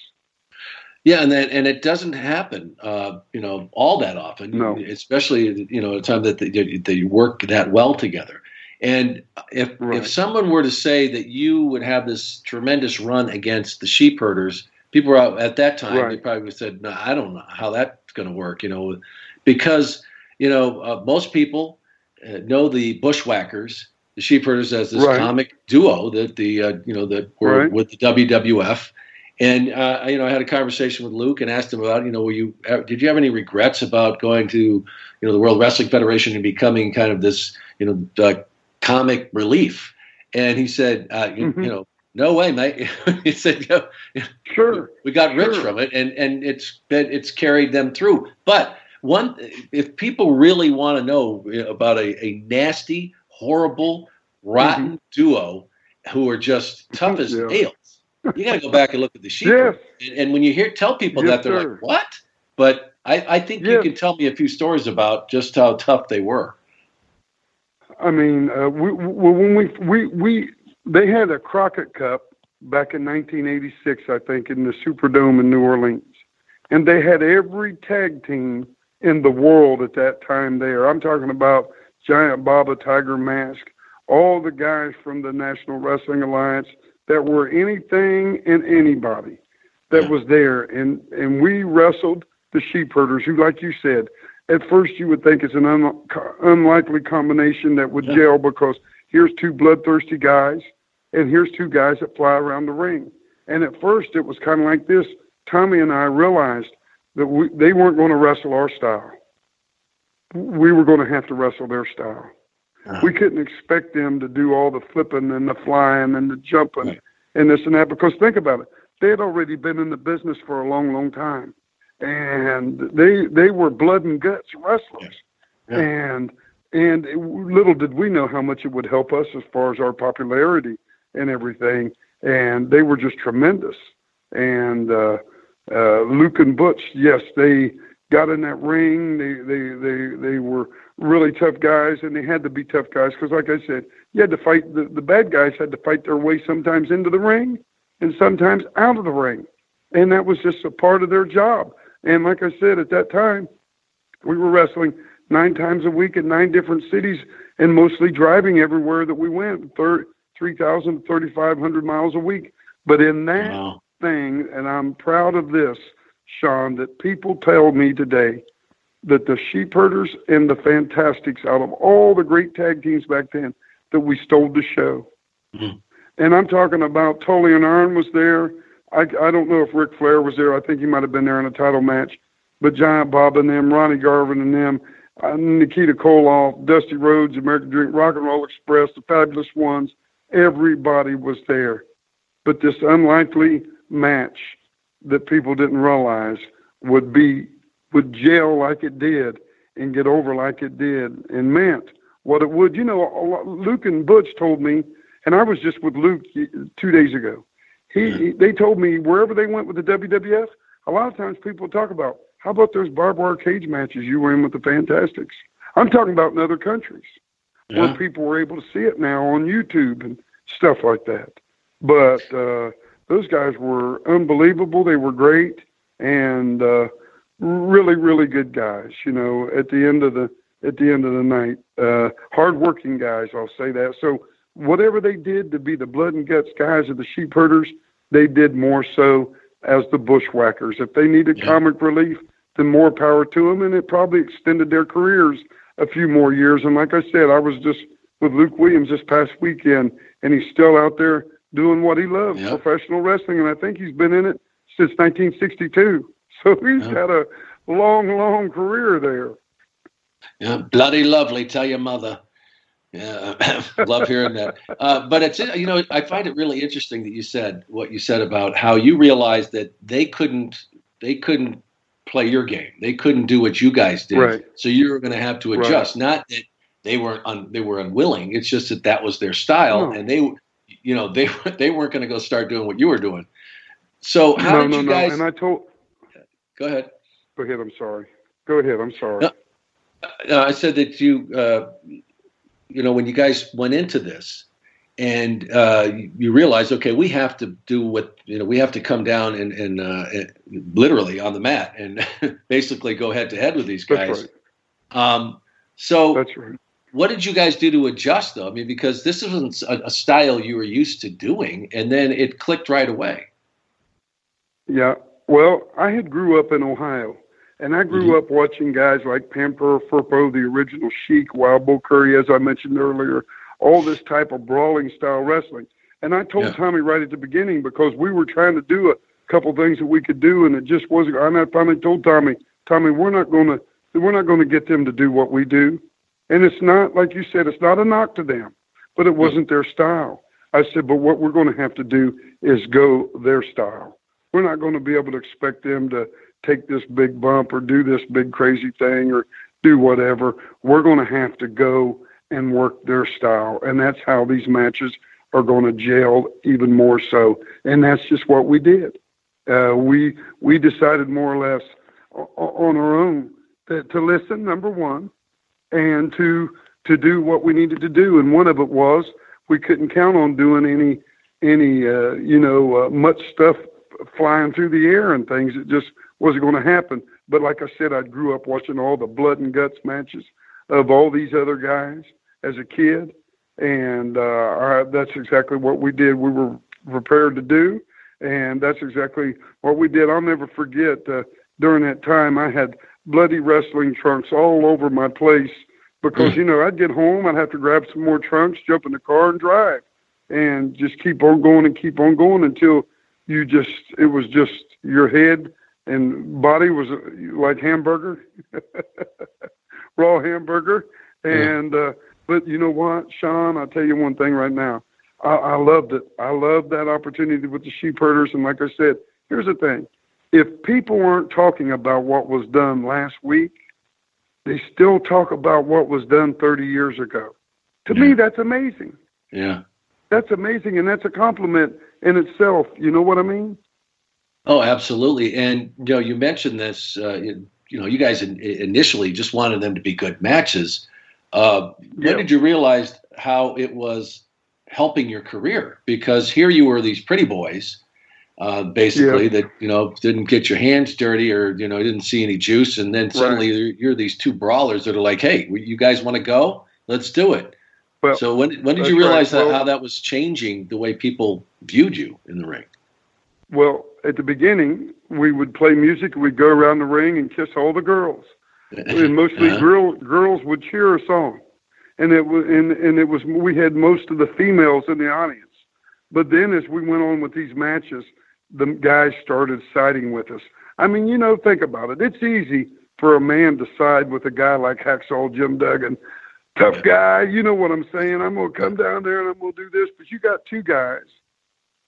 Yeah, and that and it doesn't happen, uh, you know, all that often. No. especially you know, at a time that they, they work that well together. And if Right. if someone were to say that you would have this tremendous run against the Sheepherders, people were out at that time. They probably would have said, "No, I don't know how that's going to work," you know, because you know uh, most people uh, know the bushwhackers, the Sheepherders, as this Right. comic duo that the uh, you know that were Right. with the WWF. And uh, you know, I had a conversation with Luke and asked him about, you know, were you uh, did you have any regrets about going to, you know, the World Wrestling Federation and becoming kind of this, you know, uh, comic relief? And he said, uh, you, Mhm. you know, no way, mate. he said, "Yo, Sure. we got rich Sure. from it, and and it's been, it's carried them through. But one, if people really want to know about a, a nasty, horrible, rotten duo who are just tough as Mm-hmm. Yeah. nails, you got to go back and look at the sheep. Yes. And, and when you hear tell people Yes, that, they're sir. like, "What?" But I, I think you can tell me a few stories about just how tough they were. I mean, uh, we, we, when we we we they had a Crockett Cup back in 1986, I think, in the Superdome in New Orleans, and they had every tag team in the world at that time there. I'm talking about Giant Baba, Tiger Mask, all the guys from the National Wrestling Alliance that were anything and anybody that was there, and and we wrestled the Sheepherders, who, like you said, at first you would think it's an un- unlikely combination that would gel because here's two bloodthirsty guys and here's two guys that fly around the ring. And at first it was kind of like this. Tommy and I realized that we, they weren't going to wrestle our style. We were going to have to wrestle their style. We couldn't expect them to do all the flipping and the flying and the jumping and this and that because think about it. They had already been in the business for a long, long time and they they were blood and guts wrestlers, and and it, little did we know how much it would help us as far as our popularity and everything. And they were just tremendous. And uh, uh, Luke and Butch, yes, they got in that ring. They they they they were really tough guys, and they had to be tough guys because, like I said, you had to fight. The the bad guys had to fight their way sometimes into the ring, and sometimes out of the ring and that was just a part of their job. And like I said, at that time, we were wrestling nine times a week in nine different cities, and mostly driving everywhere that we went, thir- 3,000 to 3,500 miles a week. But in that Wow. thing, and I'm proud of this, Sean, that people tell me today that the Sheepherders and the fantastics, out of all the great tag teams back then, that we stole the show. Mhm. And I'm talking about Tully and Arn was there. I, I don't know if Ric Flair was there. I think he might have been there in a title match. But Giant Bob and them, Ronnie Garvin and them, uh, Nikita Koloff, Dusty Rhodes, American Dream, Rock and Roll Express, the Fabulous Ones, everybody was there. But this unlikely match that people didn't realize would be would gel like it did and get over like it did and meant what it would. You know, Luke and Butch told me, and I was just with Luke two days ago. He, he they told me wherever they went with the WWF, a lot of times people talk about how about those barbed wire cage matches you were in with the Fantastics. I'm talking about in other countries Yeah. where people were able to see it now on YouTube and stuff like that. But uh, those guys were unbelievable. They were great and uh, really, really good guys. You know, at the end of the at the end of the night, uh, hardworking guys. I'll say that. So whatever they did to be the blood and guts guys of the Sheepherders, they did more so as the bushwhackers. If they needed comic relief, then more power to them, and it probably extended their careers a few more years. And like I said, I was just with Luke Williams this past weekend, and he's still out there doing what he loves, Yeah. professional wrestling, and I think he's been in it since 1962. So he's Yeah. had a long, long career there. Yeah, bloody lovely. Tell your mother. Yeah, love hearing that. Uh, but it's you know I find it really interesting that you said what you said about how you realized that they couldn't they couldn't play your game. They couldn't do what you guys did. Right. So you were going to have to Right. adjust. Not that they weren't un, they were unwilling. It's just that that was their style, No. and they you know they they weren't going to go start doing what you were doing. So how no, did no, you no. guys? And I told. Go ahead. Go ahead. I'm sorry. Go ahead. I'm sorry. No, no, I said that you, uh, you know, when you guys went into this, and uh, you realize, okay, we have to do what you know, we have to come down and, and, uh, and literally on the mat and basically go head to head with these guys. That's right. Um, so that's right. What did you guys do to adjust, though? I mean, because this isn't a, a style you were used to doing, and then it clicked right away. Yeah. Well, I had grew up in Ohio, and I grew Mm-hmm. up watching guys like Pampero Firpo, the original Sheik, Wild Bull Curry, as I mentioned earlier, all this type of brawling style wrestling. And I told Yeah. Tommy right at the beginning because we were trying to do a couple things that we could do, and it just wasn't. And I finally told Tommy, Tommy, we're not going to, we're not going to get them to do what we do. And it's not like you said, it's not a knock to them, but it wasn't their style. I said, but what we're going to have to do is go their style. We're not going to be able to expect them to take this big bump or do this big crazy thing or do whatever. We're going to have to go and work their style. And that's how these matches are going to gel even more so. And that's just what we did. Uh, we we decided more or less on our own that to listen, number one, and to to do what we needed to do. And one of it was we couldn't count on doing any any uh, you know uh, much stuff flying through the air and things. It just wasn't going to happen. But like I said, I grew up watching all the blood and guts matches of all these other guys as a kid, and uh, I, that's exactly what we did. We were prepared to do, and that's exactly what we did. I'll never forget uh, during that time I had bloody wrestling trunks all over my place because you know I'd get home, I'd have to grab some more trunks, jump in the car, and drive, and just keep on going and keep on going until you just it was just your head and body was uh, like hamburger, raw hamburger, and uh, but you know what, Sean? I'll tell you one thing right now. I, I loved it. I loved that opportunity with the Sheepherders, and like I said, here's the thing: if people weren't talking about what was done last week, they still talk about what was done 30 years ago. To me, that's amazing. Yeah. That's amazing, and that's a compliment in itself. You know what I mean? Oh, absolutely. And you know, you mentioned this. Uh, you, you know, you guys in, initially just wanted them to be good matches. Uh, Yeah. When did you realize how it was helping your career? Because here you were, these pretty boys, uh, basically Yeah. that you know didn't get your hands dirty or you know didn't see any juice, and then suddenly you're, you're these two brawlers that are like, "Hey, you guys want to go? Let's do it." Well, so when when did you realize right. that Well- how that was changing the way people viewed you in the ring? Well, at the beginning, we would play music. We'd go around the ring and kiss all the girls, and mostly Uh-huh. girl girls would cheer us on, and it was and and it was we had most of the females in the audience. But then, as we went on with these matches, the guys started siding with us. I mean, you know, think about it. It's easy for a man to side with a guy like Hacksaw Jim Duggan, tough guy. You know what I'm saying? I'm gonna come down there and I'm gonna do this. But you got two guys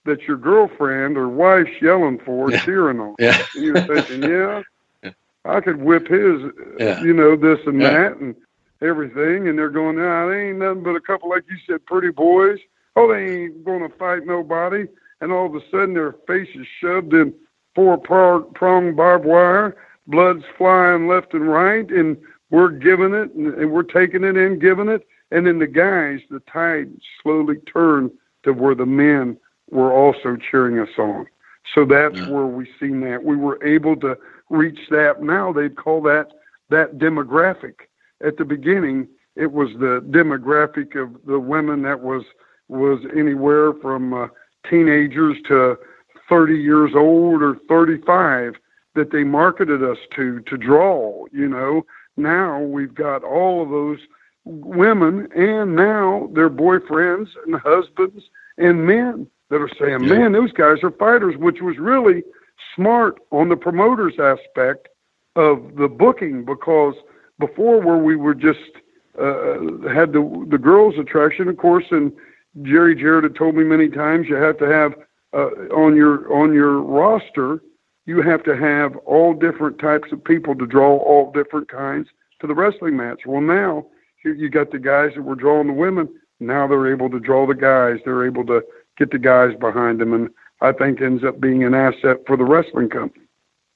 that your girlfriend or wife's yelling for, Yeah. cheering on. Yeah. And you're thinking, yeah, yeah, I could whip his, Yeah. you know, this and that and everything. And they're going, nah, they ain't nothing but a couple, like you said, pretty boys. Oh, they ain't going to fight nobody. And all of a sudden their faces shoved in four pro- pronged barbed wire, blood's flying left and right, and we're giving it and, and we're taking it in, giving it. And then the guys, the tide slowly turned to where the men were also cheering us on. So that's Yeah. where we seen that. We were able to reach that. Now they'd call that that demographic. At the beginning, it was the demographic of the women that was was anywhere from uh, teenagers to 30 years old or 35 that they marketed us to to draw. You know, now we've got all of those women and now their boyfriends and husbands and men that are saying, Yeah. man, those guys are fighters, which was really smart on the promoter's aspect of the booking because before where we were just uh, had the the girls attraction, of course, and Jerry Jarrett had told me many times you have to have uh, on your on your roster you have to have all different types of people to draw all different kinds to the wrestling match. Well, now you, you got the guys that were drawing the women. Now they're able to draw the guys. They're able to get the guys behind them, and I think ends up being an asset for the wrestling company.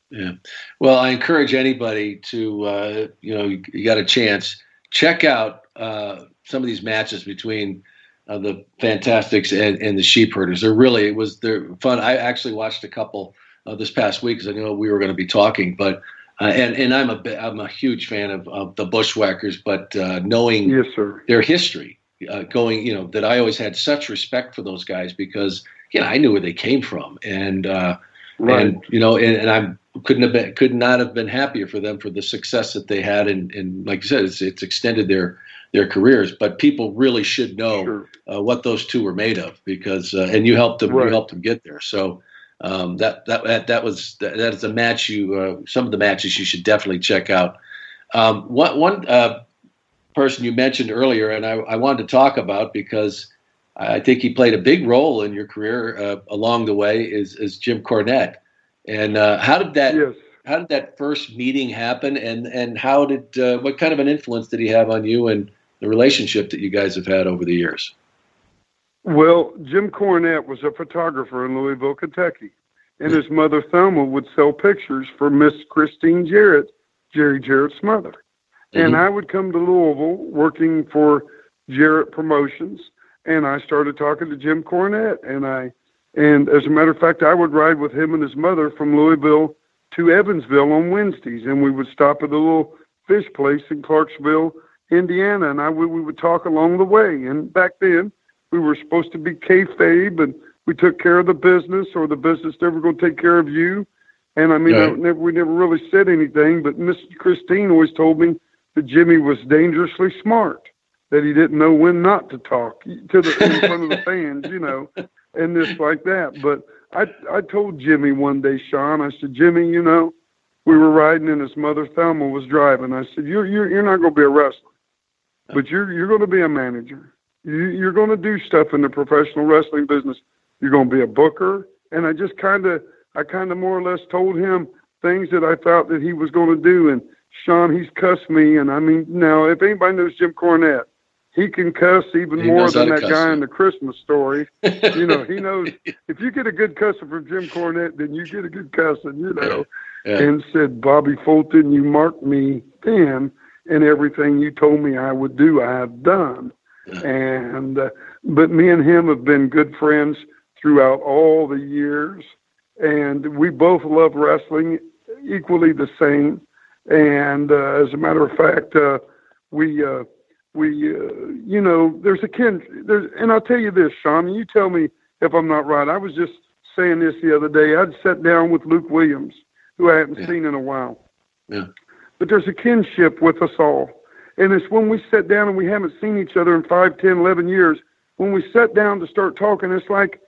Yeah. Well, I encourage anybody to, uh, you know, you, you, got a chance, check out uh, some of these matches between uh, the Fantastics and, and the Sheepherders. They're really, it was, they're fun. I actually watched a couple uh, this past week because I knew we were going to be talking, but uh, and and I'm a I'm a huge fan of, of the Bushwhackers, but uh, knowing yes, sir. their history, uh, going you know that I always had such respect for those guys because you know I knew where they came from, and uh, right. and you know and, and I couldn't have been could not have been happier for them for the success that they had, and, and like you said, it's it's extended their their careers. But people really should know sure. Uh, what those two were made of because uh, and you helped them right. you helped them get there. So um, that that that was that is a match you uh, some of the matches you should definitely check out. Um, one one uh, person you mentioned earlier, and I, I, wanted to talk about because I think he played a big role in your career uh, along the way is is Jim Cornette. And uh, how did that yes. how did that first meeting happen? And and how did uh, what kind of an influence did he have on you and the relationship that you guys have had over the years? Well, Jim Cornette was a photographer in Louisville, Kentucky, and his mother Thelma would sell pictures for Miss Christine Jarrett, Jerry Jarrett's mother. Mm-hmm. And I would come to Louisville working for Jarrett Promotions, and I started talking to Jim Cornette, and I, and as a matter of fact, I would ride with him and his mother from Louisville to Evansville on Wednesdays, and we would stop at a little fish place in Clarksville, Indiana, and I we, we would talk along the way. And back then, we were supposed to be kayfabe, and we took care of the business, or the business never going to take care of you. And I mean, right. I never, we never really said anything, but Miss Christine always told me that Jimmy was dangerously smart, that he didn't know when not to talk to the in front of the fans, you know, and this like that. But I I told Jimmy one day, Sean, I said, Jimmy, you know, we were riding and his mother Thelma was driving. I said, you're you're you're not going to be a wrestler, but you're you're going to be a manager you, you're going to do stuff in the professional wrestling business. You're going to be a booker. And I just kind of, I kind of more or less told him things that I thought that he was going to do. And Sean, he's cussed me. And I mean, now if anybody knows Jim Cornette, he can cuss even he more than that guy in the Christmas story. you know, he knows if you get a good cussing from Jim Cornette, then you get a good cussing, you know. Yeah. And said, Bobby Fulton, you marked me then, and everything you told me I would do, I have done. And uh, but me and him have been good friends throughout all the years, and we both love wrestling equally the same. And uh, as a matter of fact, uh, we uh, we uh, you know there's a kin there's and I'll tell you this, Sean. You tell me if I'm not right. I was just saying this the other day. I'd sat down with Luke Williams, who I hadn't yeah. seen in a while. Yeah. But there's a kinship with us all. And it's when we sit down and we haven't seen each other in five, ten, eleven years. When we sat down to start talking, it's like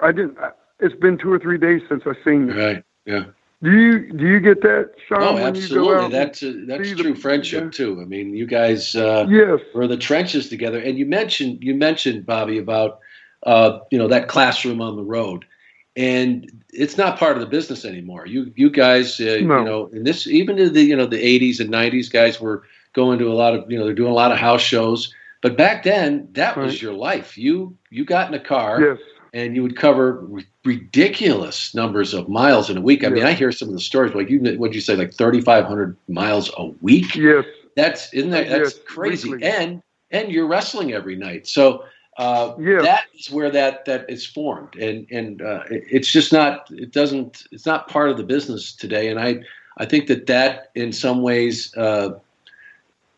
I didn't. It's been two or three days since I've seen you. Right. Yeah. Do you do you get that, Sean? Oh, absolutely. That's uh, that's true the, friendship yeah. too. I mean, you guys uh, yes were the trenches together. And you mentioned you mentioned Bobby about uh, you know that classroom on the road, and it's not part of the business anymore. You you guys, uh, no. you know, in this even in the you know the '80s and '90s, guys were going to a lot of you know they're doing a lot of house shows. But back then, that right. was your life. You you got in a car, yes. and you would cover r- ridiculous numbers of miles in a week. I yes. mean, I hear some of the stories like you. What'd you say? Like thirty five hundred miles a week? Yes. That's isn't that that's yes. crazy? Weekly. And and you're wrestling every night, so. Uh, yes. that is where that that is formed, and and uh, it, it's just not. It doesn't. It's not part of the business today, and I I think that that in some ways uh,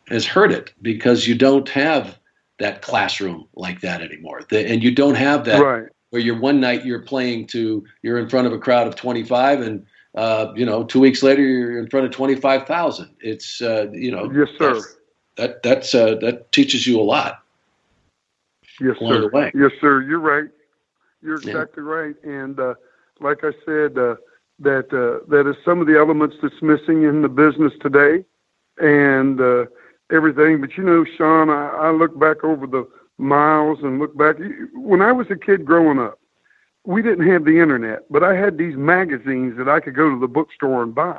has hurt it because you don't have that classroom like that anymore. The, and you don't have that right. where you're one night you're playing to you're in front of a crowd of 25 and uh, you know two weeks later you're in front of 25,000. It's uh, you know yes sir. That that's uh, that teaches you a lot. Yes sir. Yes sir. You're right. You're exactly yeah. right. And uh, like I said, uh, that uh, that is some of the elements that's missing in the business today. And uh, everything. But you know, Sean, I, I look back over the miles and look back. When I was a kid growing up, we didn't have the internet, but I had these magazines that I could go to the bookstore and buy.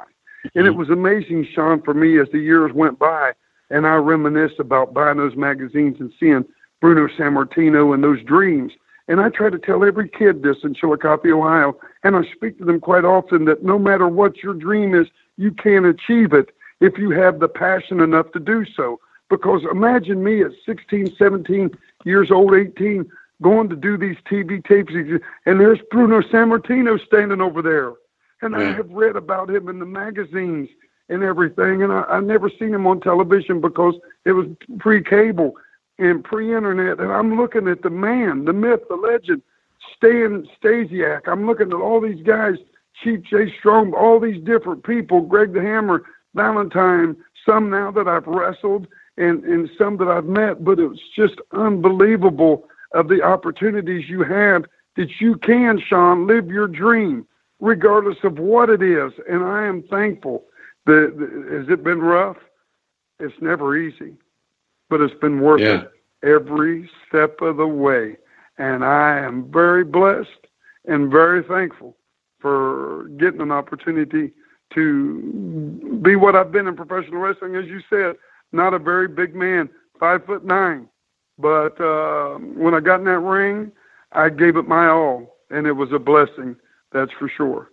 And it mm-hmm. was amazing, Sean, for me as the years went by, and I reminisce about buying those magazines and seeing Bruno Sammartino and those dreams. And I try to tell every kid this in Chillicothe, Ohio, and I speak to them quite often that no matter what your dream is, you can achieve it if you have the passion enough to do so. Because imagine me at 16, 17 years old, 18, going to do these TV tapes, and there's Bruno Sammartino standing over there. And I have read about him in the magazines and everything, and I, I've never seen him on television because it was pre-cable and pre-internet. And I'm looking at the man, the myth, the legend, Stan Stasiak. I'm looking at all these guys, Chief Jay Strong, all these different people, Greg the Hammer, Valentine, some now that I've wrestled and, and some that I've met, but it's just unbelievable of the opportunities you have that you can, Sean, live your dream, regardless of what it is. And I am thankful that, has it been rough? It's never easy, but it's been worth Yeah. it every step of the way. And I am very blessed and very thankful for getting an opportunity to be what I've been in professional wrestling. As you said, not a very big man, five foot nine. But uh, when I got in that ring, I gave it my all, and it was a blessing. That's for sure.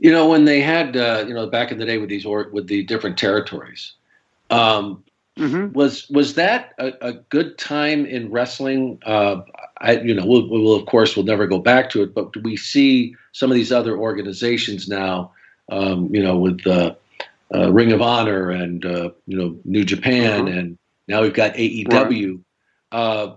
You know, when they had, uh, you know, back in the day with these or with the different territories, um, was was that a, a good time in wrestling? Uh, I, you know, we'll, we'll of course we'll never go back to it, but do we see some of these other organizations now? Um, you know, with uh, uh, Ring of Honor and uh, you know New Japan, Uh-huh. and now we've got AEW. Uh,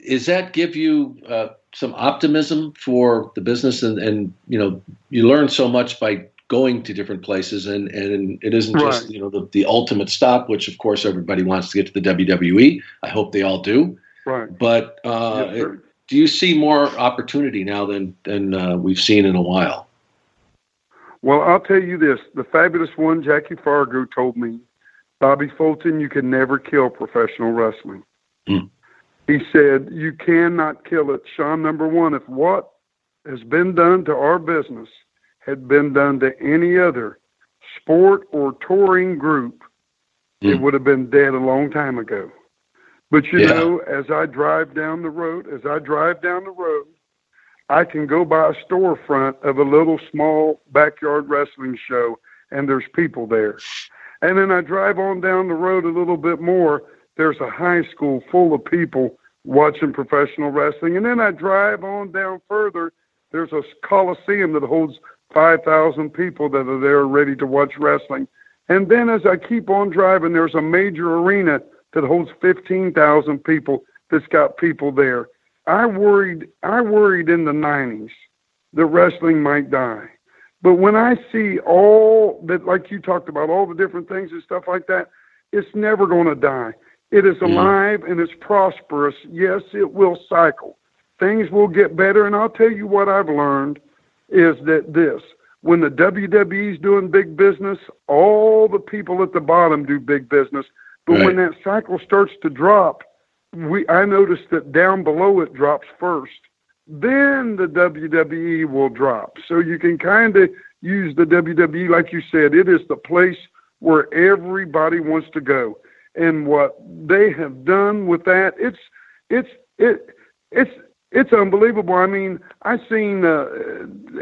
is that give you uh, some optimism for the business and, and you know you learn so much by going to different places and and it isn't just Right. you know the, the ultimate stop which of course everybody wants to get to the WWE I hope they all do Right. but uh, Yes, sir. do you see more opportunity now than than uh, we've seen in a while Well, I'll tell you this: the fabulous one, Jackie Fargo, told me, Bobby Fulton, you can never kill professional wrestling. Mm. He said you cannot kill it, Sean. Number one, if what has been done to our business had been done to any other sport or touring group, it Mm. would have been dead a long time ago. But you Yeah. know, as I drive down the road, as I drive down the road, I can go by a storefront of a little small backyard wrestling show and there's people there. And then I drive on down the road a little bit more, there's a high school full of people watching professional wrestling. And then I drive on down further, there's a coliseum that holds 5,000 people that are there ready to watch wrestling. And then as I keep on driving, there's a major arena that holds 15,000 people that's got people there. I worried I worried in the 90s that wrestling might die. But when I see all that like you talked about all the different things and stuff like that, it's never going to die. It is mm. alive and it's prosperous. Yes, it will cycle. Things will get better and I'll tell you what I've learned is that this when the WWE's doing big business, all the people at the bottom do big business. But when that cycle starts to drop, we I noticed that down below it drops first. Then the WWE will drop. So you can kind of use the WWE like you said. It is the place where everybody wants to go. And what they have done with that, it's it's it it's it's unbelievable. I mean, I seen uh,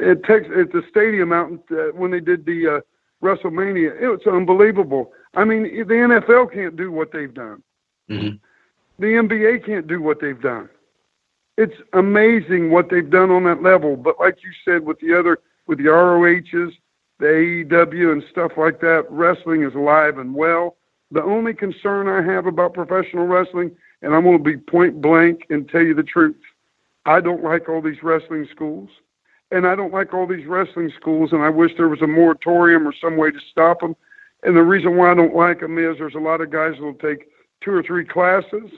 at Tex at the stadium out in, uh, when they did the uh, WrestleMania. It was unbelievable. I mean, the NFL can't do what they've done. Mhm. The NBA can't do what they've done. It's amazing what they've done on that level. But like you said, with the other, with the ROHs, the AEW, and stuff like that, wrestling is alive and well. The only concern I have about professional wrestling, and I'm going to be point blank and tell you the truth, I don't like all these wrestling schools. And I don't like all these wrestling schools, and I wish there was a moratorium or some way to stop them. And the reason why I don't like them is there's a lot of guys that will take two or three classes,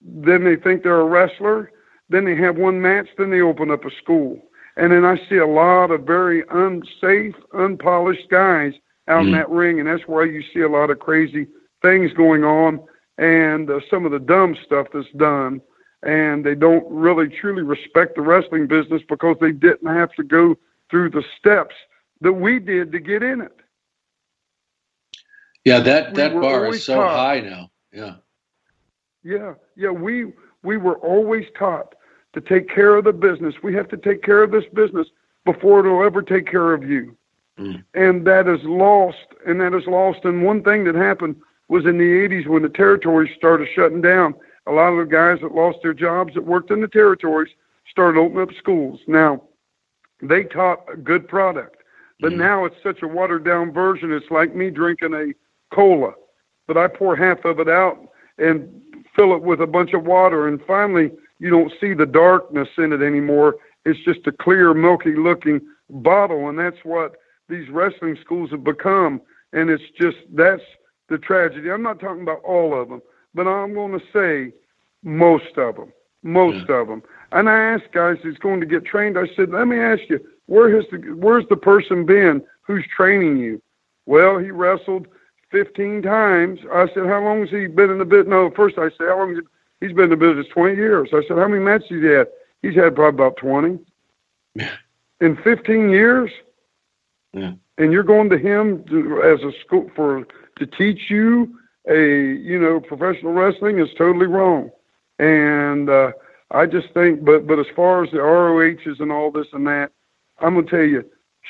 then they think they're a wrestler, then they have one match, then they open up a school. And then I see a lot of very unsafe, unpolished guys out in that ring, and that's why you see a lot of crazy things going on and uh, some of the dumb stuff that's done. And they don't really truly respect the wrestling business because they didn't have to go through the steps that we did to get in it. yeah that that were bar is so taught- high now yeah Yeah, yeah, we we were always taught to take care of the business. We have to take care of this business before it'll ever take care of you. Mm. And that is lost, and that is lost. And one thing that happened was in the 80s when the territories started shutting down, a lot of the guys that lost their jobs that worked in the territories started opening up schools. Now, they taught a good product, but mm. now it's such a watered down version. It's like me drinking a cola, but I pour half of it out and fill it with a bunch of water, and finally, you don't see the darkness in it anymore. It's just a clear, milky looking bottle, and that's what these wrestling schools have become. And it's just that's the tragedy. I'm not talking about all of them, but I'm going to say most of them. Most hmm. of them. And I asked guys who's going to get trained. I said, "Let me ask you, where has the where's the person been who's training you?" Well, he wrestled 15 times. I said, "How long has he been in the business?" No, first I said, "How long has he, he's been in the business? 20 years." I said, "How many matches he had?" He's had probably about 20. In 15 years. Yeah. And you're going to him to, as a school for to teach you a you know professional wrestling is totally wrong. And uh, I just think, but but as far as the ROHs and all this and that, I'm gonna tell you,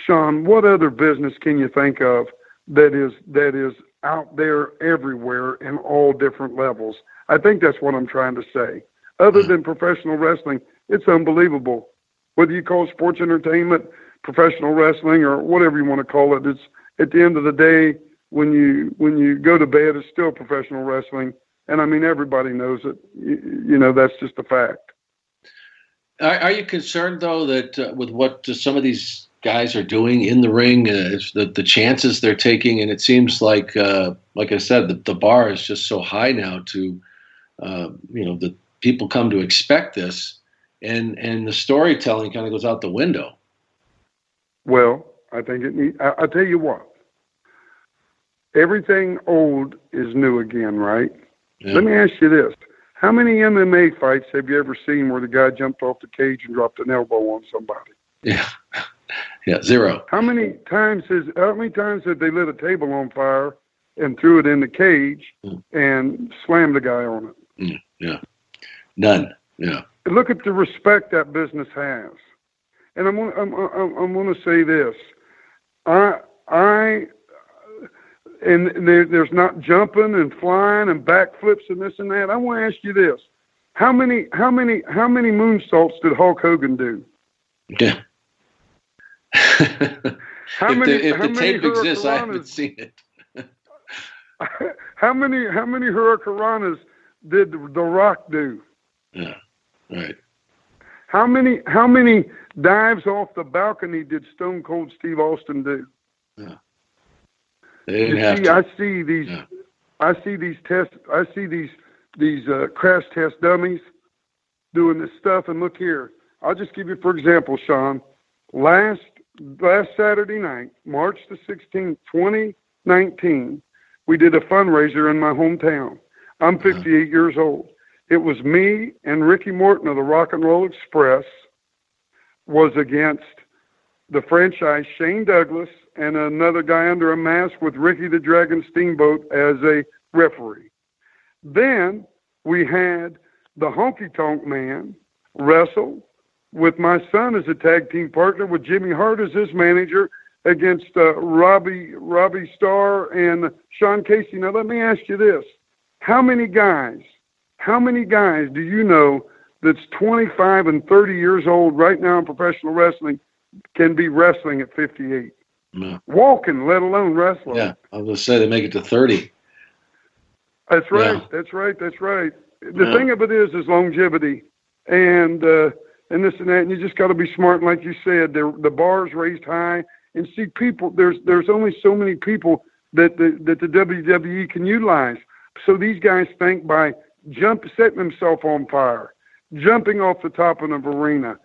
Sean, what other business can you think of that is that is out there everywhere in all different levels? I think that's what I'm trying to say. Other than professional wrestling, it's unbelievable. Whether you call sports entertainment, professional wrestling, or whatever you want to call it, it's at the end of the day when you when you go to bed, it's still professional wrestling. And I mean, everybody knows it. You, you know, that's just a fact. Are, are you concerned though that uh, with what uh, some of these guys are doing in the ring, uh, the the chances they're taking, and it seems like, uh, like I said, the, the bar is just so high now. To uh, you know, the people come to expect this, and and the storytelling kind of goes out the window. Well, I think it need. I, I'll tell you what. Everything old is new again, right? Yeah. Let me ask you this: How many MMA fights have you ever seen where the guy jumped off the cage and dropped an elbow on somebody? Yeah, yeah, zero. How many times has how many times have they lit a table on fire and threw it in the cage Mm. and slammed the guy on it? Mm, yeah, none. Yeah, Look at the respect that business has. And I'm I'm I'm, I'm going to say this. I I and there, there's not jumping and flying and backflips and this and that. I want to ask you this: How many how many how many moonsaults did Hulk Hogan do? yeah. How if many the, if how the many tape exists, I haven't seen it. how many how many hurricanranas did The Rock do? Yeah, right. How many how many dives off the balcony did Stone Cold Steve Austin do? They didn't see, to. I see these, I see these test, I see these these uh, crash test dummies doing this stuff. And look here, I'll just give you for example, Sean. Last last Saturday night, March the sixteenth, twenty nineteen, we did a fundraiser in my hometown. I'm 58 years old. It was me and Ricky Morton of the Rock and Roll Express was against the franchise Shane Douglas and another guy under a mask with Ricky the Dragon Steamboat as a referee. Then we had the Honky Tonk Man wrestle with my son as a tag team partner with Jimmy Hart as his manager against uh, Robbie Robbie Starr and Sean Casey. Now let me ask you this: How many guys? How many guys do you know that's 25 and 30 years old right now in professional wrestling can be wrestling at 58? No. Walking, let alone wrestling. Yeah, I was gonna say they make it to thirty. That's right. Yeah. That's right. That's right. The Yeah. thing of it is, is longevity, and uh, and this and that. And you just got to be smart. And like you said, the the bar's raised high, and see people. There's there's only so many people that the that the WWE can utilize. So these guys think by jump setting themselves on fire, jumping off the top of an arena,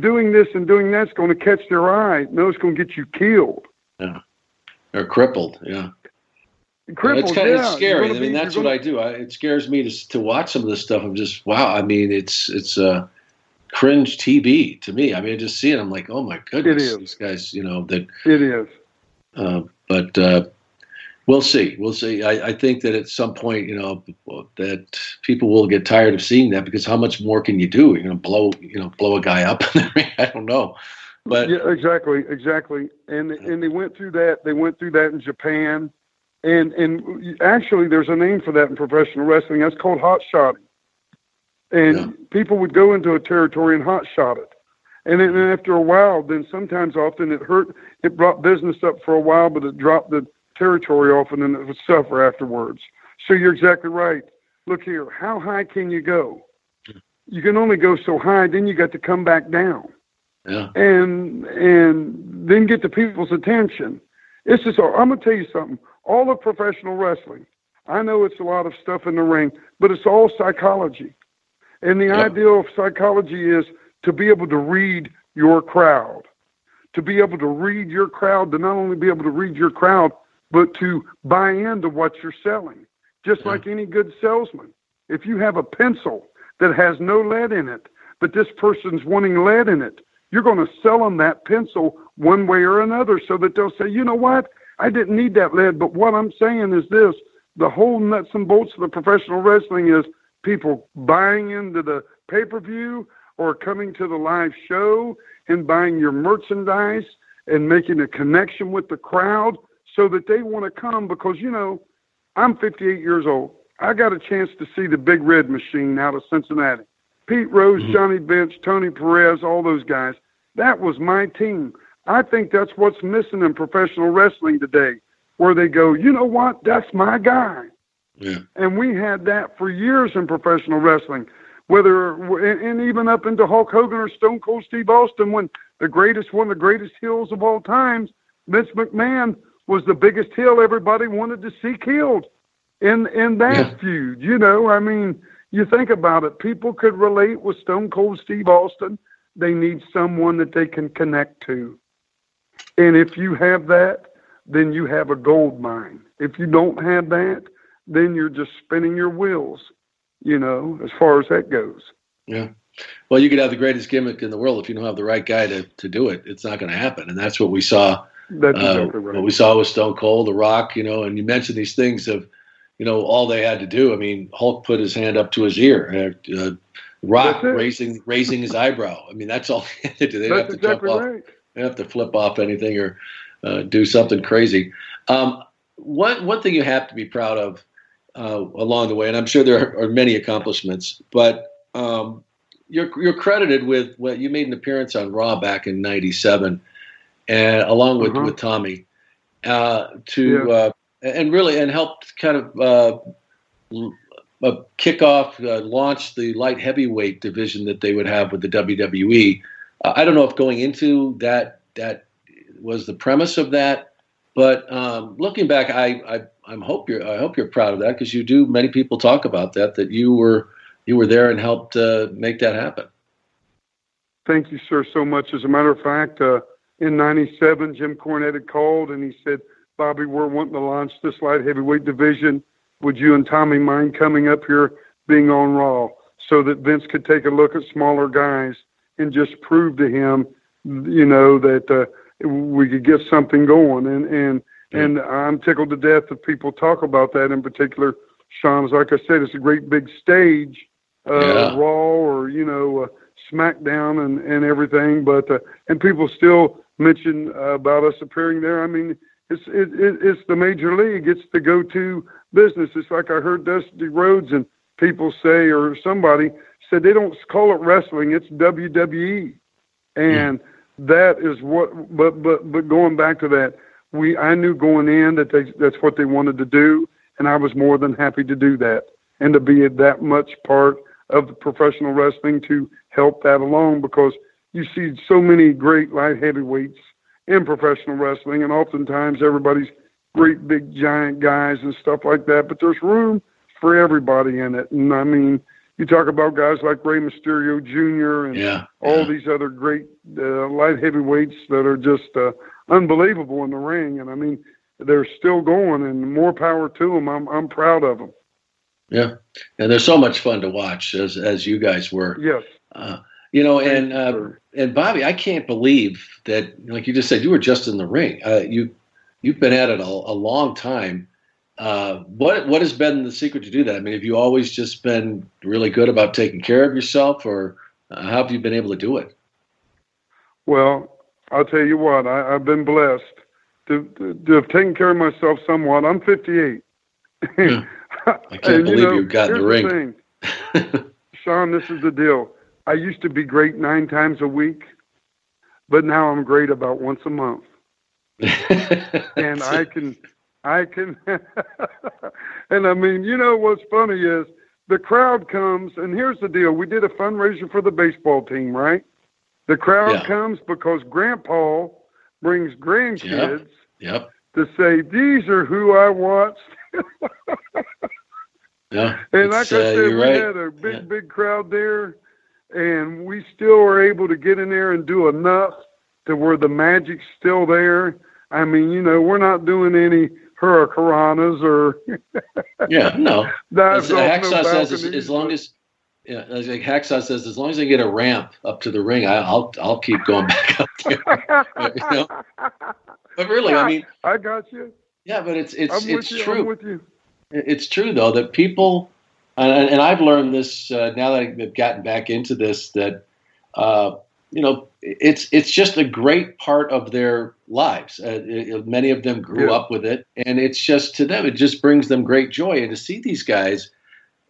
doing this and doing that's going to catch their eye. No, it's going to get you killed. Yeah, or crippled. Yeah. Crippled, it's kind of yeah. it's scary. I mean, be- that's what gonna- I do. I, it scares me to to watch some of this stuff. I'm just wow. I mean, it's it's uh, cringe TV to me. I mean, I just see it. I'm like, oh my goodness, is. these guys. You know that. It is. Uh, but uh, We'll see. We'll see. I, I, think that at some point, you know, that people will get tired of seeing that because how much more can you do? You're going to blow, you know, blow a guy up. I don't know. But yeah, exactly, exactly. And and they went through that. They went through that in Japan, and and actually, there's a name for that in professional wrestling. That's called hot shotting. And yeah. people would go into a territory and hot shot it. And then after a while, then sometimes often it hurt. It brought business up for a while, but it dropped the territory off, and then it would suffer afterwards. So you're exactly right. Look here, how high can you go? You can only go so high. Then you got to come back down. Yeah. And and then get the people's attention. It's just. I'm gonna tell you something. All of professional wrestling. I know it's a lot of stuff in the ring, but it's all psychology. And the yeah. ideal of psychology is to be able to read your crowd, to be able to read your crowd, to not only be able to read your crowd, but to buy into what you're selling. Just yeah. like any good salesman. If you have a pencil that has no lead in it, but this person's wanting lead in it, you're going to sell them that pencil one way or another so that they'll say, you know what? I didn't need that lead, but what I'm saying is this the whole nuts and bolts of the professional wrestling is people buying into the pay per view or coming to the live show and buying your merchandise and making a connection with the crowd so that they want to come because, you know, I'm 58 years old. I got a chance to see the Big Red Machine out of Cincinnati. Pete Rose, mm-hmm. Johnny Bench, Tony Perez, all those guys. That was my team. I think that's what's missing in professional wrestling today, where they go, you know what, that's my guy. Yeah. And we had that for years in professional wrestling, whether and even up into Hulk Hogan or Stone Cold Steve Austin, when the greatest one of the greatest heels of all times, Vince McMahon was the biggest heel everybody wanted to see killed in in that yeah. feud. You know, I mean, you think about it, people could relate with Stone Cold Steve Austin. They need someone that they can connect to. And if you have that, then you have a gold mine. If you don't have that, then you're just spinning your wheels, you know, as far as that goes. Yeah. Well, you could have the greatest gimmick in the world if you don't have the right guy to, to do it. It's not going to happen, and that's what we saw. That's uh, exactly right. What we saw with Stone Cold, The Rock, you know, and you mentioned these things of, you know, all they had to do. I mean, Hulk put his hand up to his ear. Uh, uh Rock raising raising his eyebrow. I mean, that's all they had to do. They have to exactly jump right. off. They have to flip off anything or uh, do something crazy. Um, one one thing you have to be proud of uh, along the way, and I'm sure there are many accomplishments, but um, you're you're credited with what you made an appearance on Raw back in '97, and along with uh-huh. with Tommy, uh, to yeah. Uh, and really and helped kind of uh, uh, kick off, uh, launch the light heavyweight division that they would have with the WWE. I don't know if going into that that was the premise of that, but um, looking back, I, I I hope you're I hope you're proud of that because you do. Many people talk about that that you were you were there and helped uh, make that happen. Thank you, sir, so much. As a matter of fact, uh, in '97, Jim Cornette had called and he said, "Bobby, we're wanting to launch this light heavyweight division. Would you and Tommy mind coming up here, being on Raw, so that Vince could take a look at smaller guys and just prove to him, you know, that uh, we could get something going?" And and and I'm tickled to death that people talk about that in particular. Sean, like I said, it's a great big stage, uh, yeah. Raw or you know uh, SmackDown and and everything. But uh, and people still mention uh, about us appearing there. I mean, it's it, it, it's the major league. It's the go-to business. It's like I heard Dusty Rhodes and people say, or somebody said they don't call it wrestling. It's WWE, and that is what. But but but going back to that we I knew going in that they, that's what they wanted to do, and I was more than happy to do that and to be that much part of the professional wrestling to help that along because you see so many great light heavyweights in professional wrestling, and oftentimes everybody's great big giant guys and stuff like that, but there's room for everybody in it, and I mean. You talk about guys like Rey Mysterio Jr. and yeah, all yeah. these other great uh, light heavyweights that are just uh, unbelievable in the ring. And I mean, they're still going, and more power to them. I'm I'm proud of them. Yeah, and they're so much fun to watch as as you guys were. Yes. Uh, you know, and uh, and Bobby, I can't believe that, like you just said, you were just in the ring. Uh, you you've been at it a, a long time, Uh, what what has been the secret to do that? I mean, have you always just been really good about taking care of yourself, or uh, how have you been able to do it? Well, I'll tell you what, I, I've been blessed to, to, to have taken care of myself somewhat. I'm 58. Yeah. I can't And, believe you know, you've gotten the ring. thing. Sean, this is the deal. I used to be great nine times a week, but now I'm great about once a month. and I can, I can, and I mean, you know what's funny is the crowd comes, and here's the deal: we did a fundraiser for the baseball team, right? The crowd Yeah. comes because Grandpa brings grandkids Yep. to say, "These are who I watched." Yeah. And like I uh, said, you're we right. had a big, big crowd there, and we still were able to get in there and do enough to where the magic's still there. I mean, you know, we're not doing any hurricanes or Yeah, no. off Hacksaw says, as, as long as yeah, as like Hacksaw says, as long as I get a ramp up to the ring, I, I'll I'll keep going back up there. you know? But really, I mean, I got you. yeah, but it's it's I'm it's true. I'm with you. It's true though that people, and, and I've learned this uh, now that I've gotten back into this that uh, you know it's it's just a great part of their lives. Uh, it- many of them grew Yeah. up with it, and it's just to them it just brings them great joy. And to see these guys,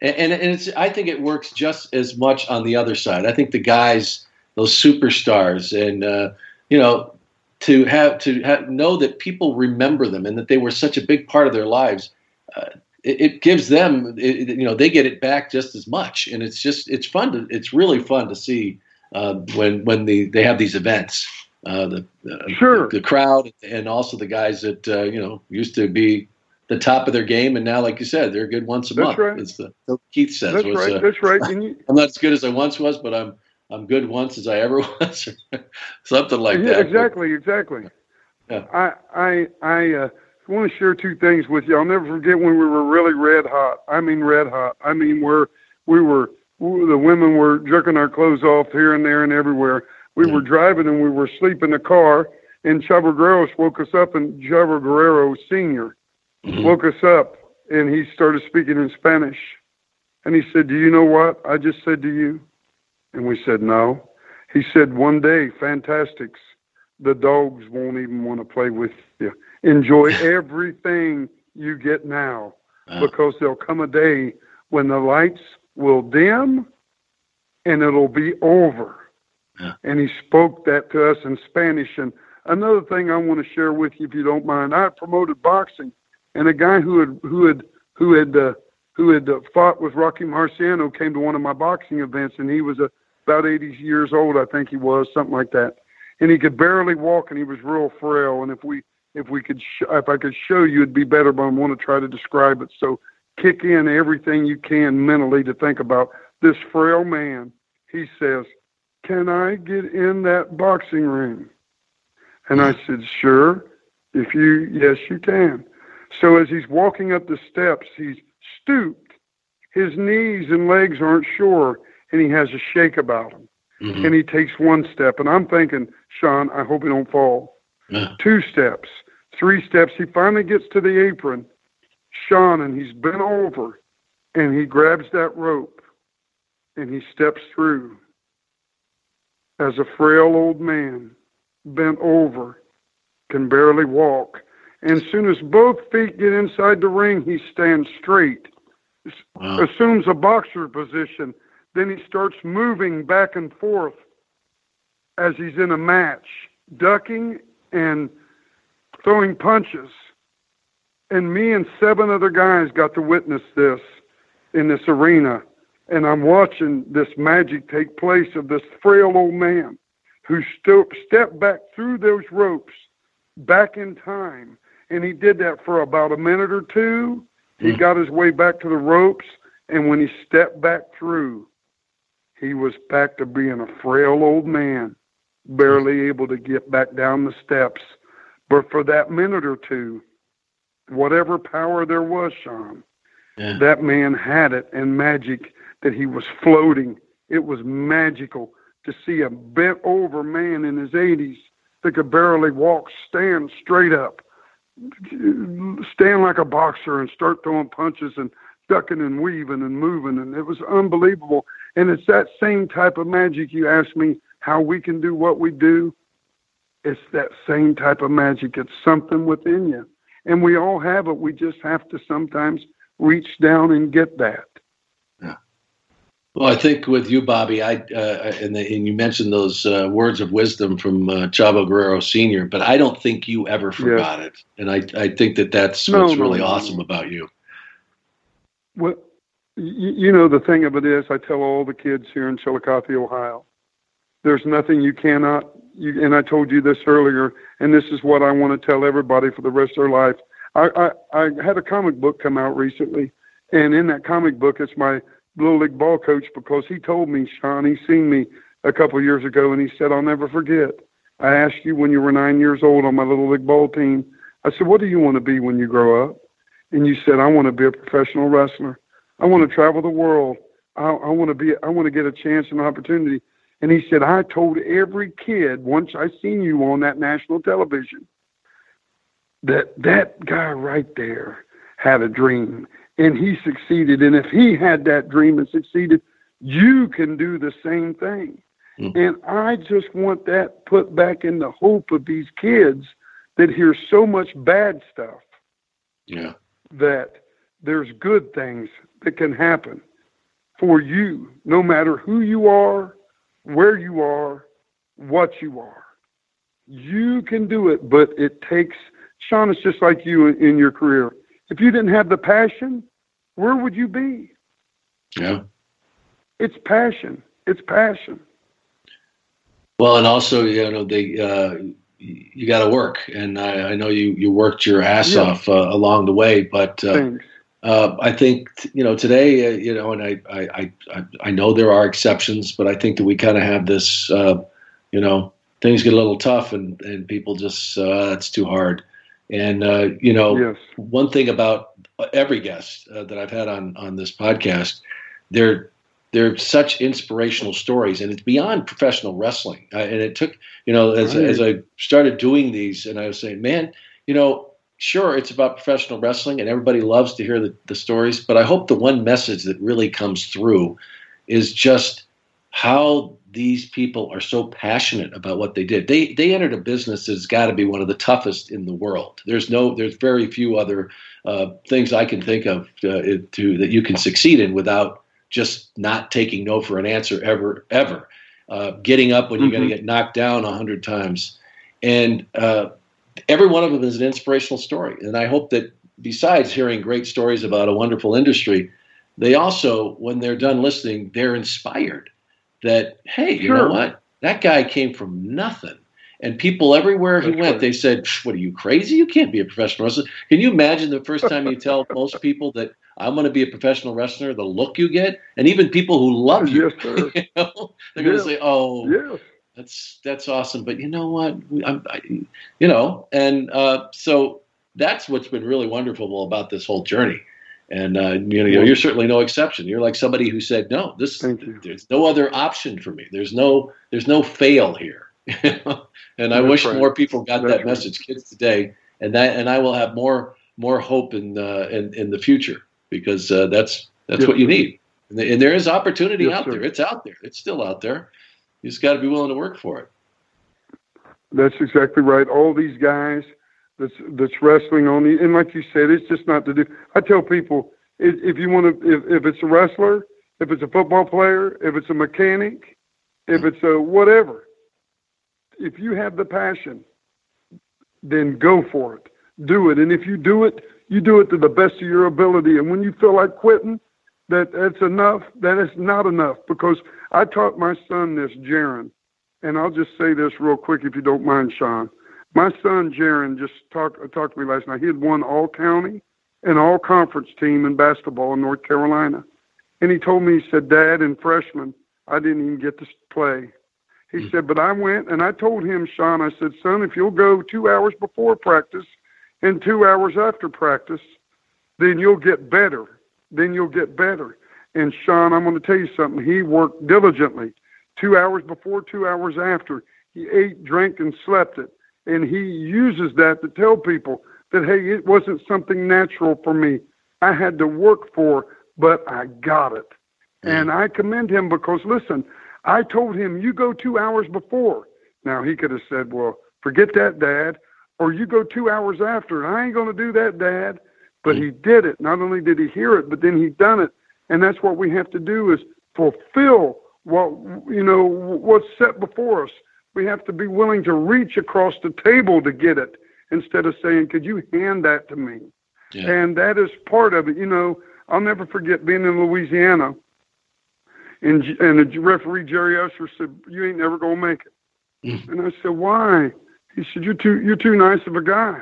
and, and and it's I think it works just as much on the other side. I think the guys, those superstars, and uh, you know to have to have, know that people remember them and that they were such a big part of their lives. Uh, it, it gives them, it, you know, they get it back just as much, and it's just it's fun to it's really fun to see uh, when when the they have these events. Uh, the uh, Sure. the crowd and also the guys that uh, you know used to be the top of their game, and now, like you said, they're good once a That's month. right. It's the Keith says That's was, right. uh, That's right. You, I'm not as good as I once was, but I'm I'm good once as I ever was, something like yeah, that. exactly, exactly. Yeah. I I I uh, want to share two things with you. I'll never forget when we were really red hot. I mean red hot. I mean where we were we- the women were jerking our clothes off here and there and everywhere. We were driving and we were asleep in the car, and Chavo Guerrero woke us up, and Chavo Guerrero Senior woke us up, and he started speaking in Spanish, and he said, "Do you know what I just said to you?" And we said, "No." He said, "One day, Fantastics, the dogs won't even want to play with you. Enjoy everything you get now, because there'll come a day when the lights will dim, and it'll be over." And he spoke that to us in Spanish. And another thing I want to share with you, if you don't mind, I promoted boxing, and a guy who had who had who had uh, who had uh, fought with Rocky Marciano came to one of my boxing events, and he was uh, about 80 years old, I think he was, something like that. And he could barely walk, and he was real frail. And if we if we could sh- if I could show you, it'd be better. But I want to try to describe it. So kick in everything you can mentally to think about this frail man. He says, "Can I get in that boxing ring?" And I said, "Sure. If you yes, you can." So as he's walking up the steps, he's stooped. His knees and legs aren't sure, and he has a shake about him. Mm-hmm. And he takes one step, and I'm thinking, Sean, I hope he don't fall. Yeah. Two steps, three steps. He finally gets to the apron, Sean, and he's bent over, and he grabs that rope, and he steps through. As a frail old man, bent over, can barely walk. And as soon as both feet get inside the ring, he stands straight, Wow. assumes a boxer position. Then he starts moving back and forth as he's in a match, ducking and throwing punches. And me and seven other guys got to witness this in this arena. And I'm watching this magic take place of this frail old man who sto- stepped back through those ropes back in time. And he did that for about a minute or two. He hmm. got his way back to the ropes. And when he stepped back through, he was back to being a frail old man, barely able to get back down the steps. But for that minute or two, whatever power there was, Sean, Yeah. that man had it and magic that he was floating. It was magical to see a bent over man in his 80s that could barely walk stand straight up, stand like a boxer and start throwing punches and ducking and weaving and moving, and it was unbelievable. And it's that same type of magic. You ask me how we can do what we do. It's that same type of magic. It's something within you, and we all have it. We just have to sometimes reach down and get that. Yeah. Well, I think with you, Bobby, I uh, and, the, and you mentioned those uh, words of wisdom from uh, Chavo Guerrero Sr., but I don't think you ever forgot it, and I I think that that's No, what's no, really no. awesome about you. Well, you, you know, the thing of it is, I tell all the kids here in Chillicothe, Ohio, there's nothing you cannot, you, and I told you this earlier, and this is what I want to tell everybody for the rest of their life. I, I, I had a comic book come out recently, and in that comic book, it's my little league ball coach because he told me, Sean, he seen me a couple years ago, and he said, I'll never forget. I asked you when you were nine years old on my little league ball team. I said, What do you want to be when you grow up? and you said, I want to be a professional wrestler. I want to travel the world. I, I want to be, I want to get a chance and opportunity. And he said, I told every kid once I seen you on that national television that that guy right there had a dream and he succeeded. And if he had that dream and succeeded, you can do the same thing. Mm-hmm. And I just want that put back in the hope of these kids that hear so much bad stuff Yeah. that there's good things that can happen for you, no matter who you are, where you are, what you are. You can do it, but it takes, Sean, it's just like you in, your career. If you didn't have the passion, where would you be? Yeah. It's passion. It's passion. Well, and also, you know, they uh, you got to work, and I, I know you you worked your ass Yeah. off uh, along the way, but uh, Thanks. Uh, I think you know today, uh, you know, and I, I I I know there are exceptions, but I think that we kind of have this, uh, you know, things get a little tough, and and people just uh, it's too hard, and uh, you know, Yes. one thing about every guest uh, that I've had on on this podcast, they're they're such inspirational stories, and it's beyond professional wrestling. Uh, and it took, you know, as Right. as I started doing these, and I was saying, man, you know, sure, it's about professional wrestling, and everybody loves to hear the, the stories. But I hope the one message that really comes through is just how these people are so passionate about what they did. They they entered a business that's got to be one of the toughest in the world. There's no, there's very few other uh, things I can think of uh, to that you can succeed in without just not taking no for an answer ever, ever. Uh, getting up when you're going Mhm. to get knocked down a hundred times, and uh, every one of them is an inspirational story. And I hope that besides hearing great stories about a wonderful industry, they also, when they're done listening, they're inspired that hey, you know what, that guy came from nothing. And people everywhere he went, they said, "What are you crazy? You can't be a professional wrestler." Can you imagine the first time you tell most people that I'm going to be a professional wrestler, the look you get, and even people who love you, Yes, you know, they're going to say, "Oh, Yes. That's that's awesome." But you know what? I'm, I, you know, and uh, so that's what's been really wonderful about this whole journey. And uh, you know, you're certainly no exception. You're like somebody who said, "No, this there's no other option for me. There's no there's no fail here." and I wish right. more people got That's that right. message, kids today, and that and I will have more more hope in uh, in, in the future because uh, that's that's what you need. And, and there is opportunity out sir. there. It's out there. It's still out there. You just got to be willing to work for it. That's exactly right. All these guys that's that's wrestling on the and like you said, it's just not to do. I tell people if, if you want to, if, if it's a wrestler, if it's a football player, if it's a mechanic, if it's a whatever, if you have the passion, then go for it. Do it, and if you do it, you do it to the best of your ability. And when you feel like quitting, that that's enough. That is not enough because I taught my son this, Jaron. And I'll just say this real quick, if you don't mind, Sean. My son Jaron just talked uh, talked to me last night. He had won all county and all conference team in basketball in North Carolina, and he told me he said, "Dad, in freshman, I didn't even get to play." He hmm. said, "But I went and I told him, Sean. I said, son, if you'll go two hours before practice and two hours after practice, then you'll get better. Then you'll get better." And Sean, I'm going to tell you something. He worked diligently two hours before, two hours after. He ate, drank, and slept it. And he uses that to tell people that hey, it wasn't something natural for me. I had to work for, but I got it. Mm. And I commend him because listen, I told him you go two hours before. Now he could have said, Well, forget that, Dad, or you go two hours after. I ain't gonna do that, Dad. But mm. he did it. Not only did he hear it, but then he done it. And that's what we have to do is fulfill what you know what's set before us. We have to be willing to reach across the table to get it instead of saying, "Could you hand that to me?" Yeah. And that is part of it. You know, I'll never forget being in Louisiana, and and the referee Jerry Usher said, "You ain't never gonna make it." Mm. And I said, "Why?" He said, "You're too you're too nice of a guy."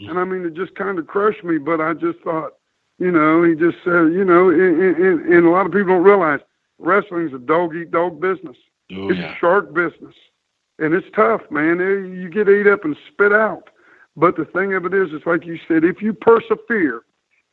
Mm. And I mean, it just kind of crushed me. But I just thought, you know, he just said, you know, and, and, and a lot of people don't realize wrestling's a dog eat dog business. Oh, it's yeah. a shark business, and it's tough, man. You get ate up and spit out. But the thing of it is, it's like you said, if you persevere,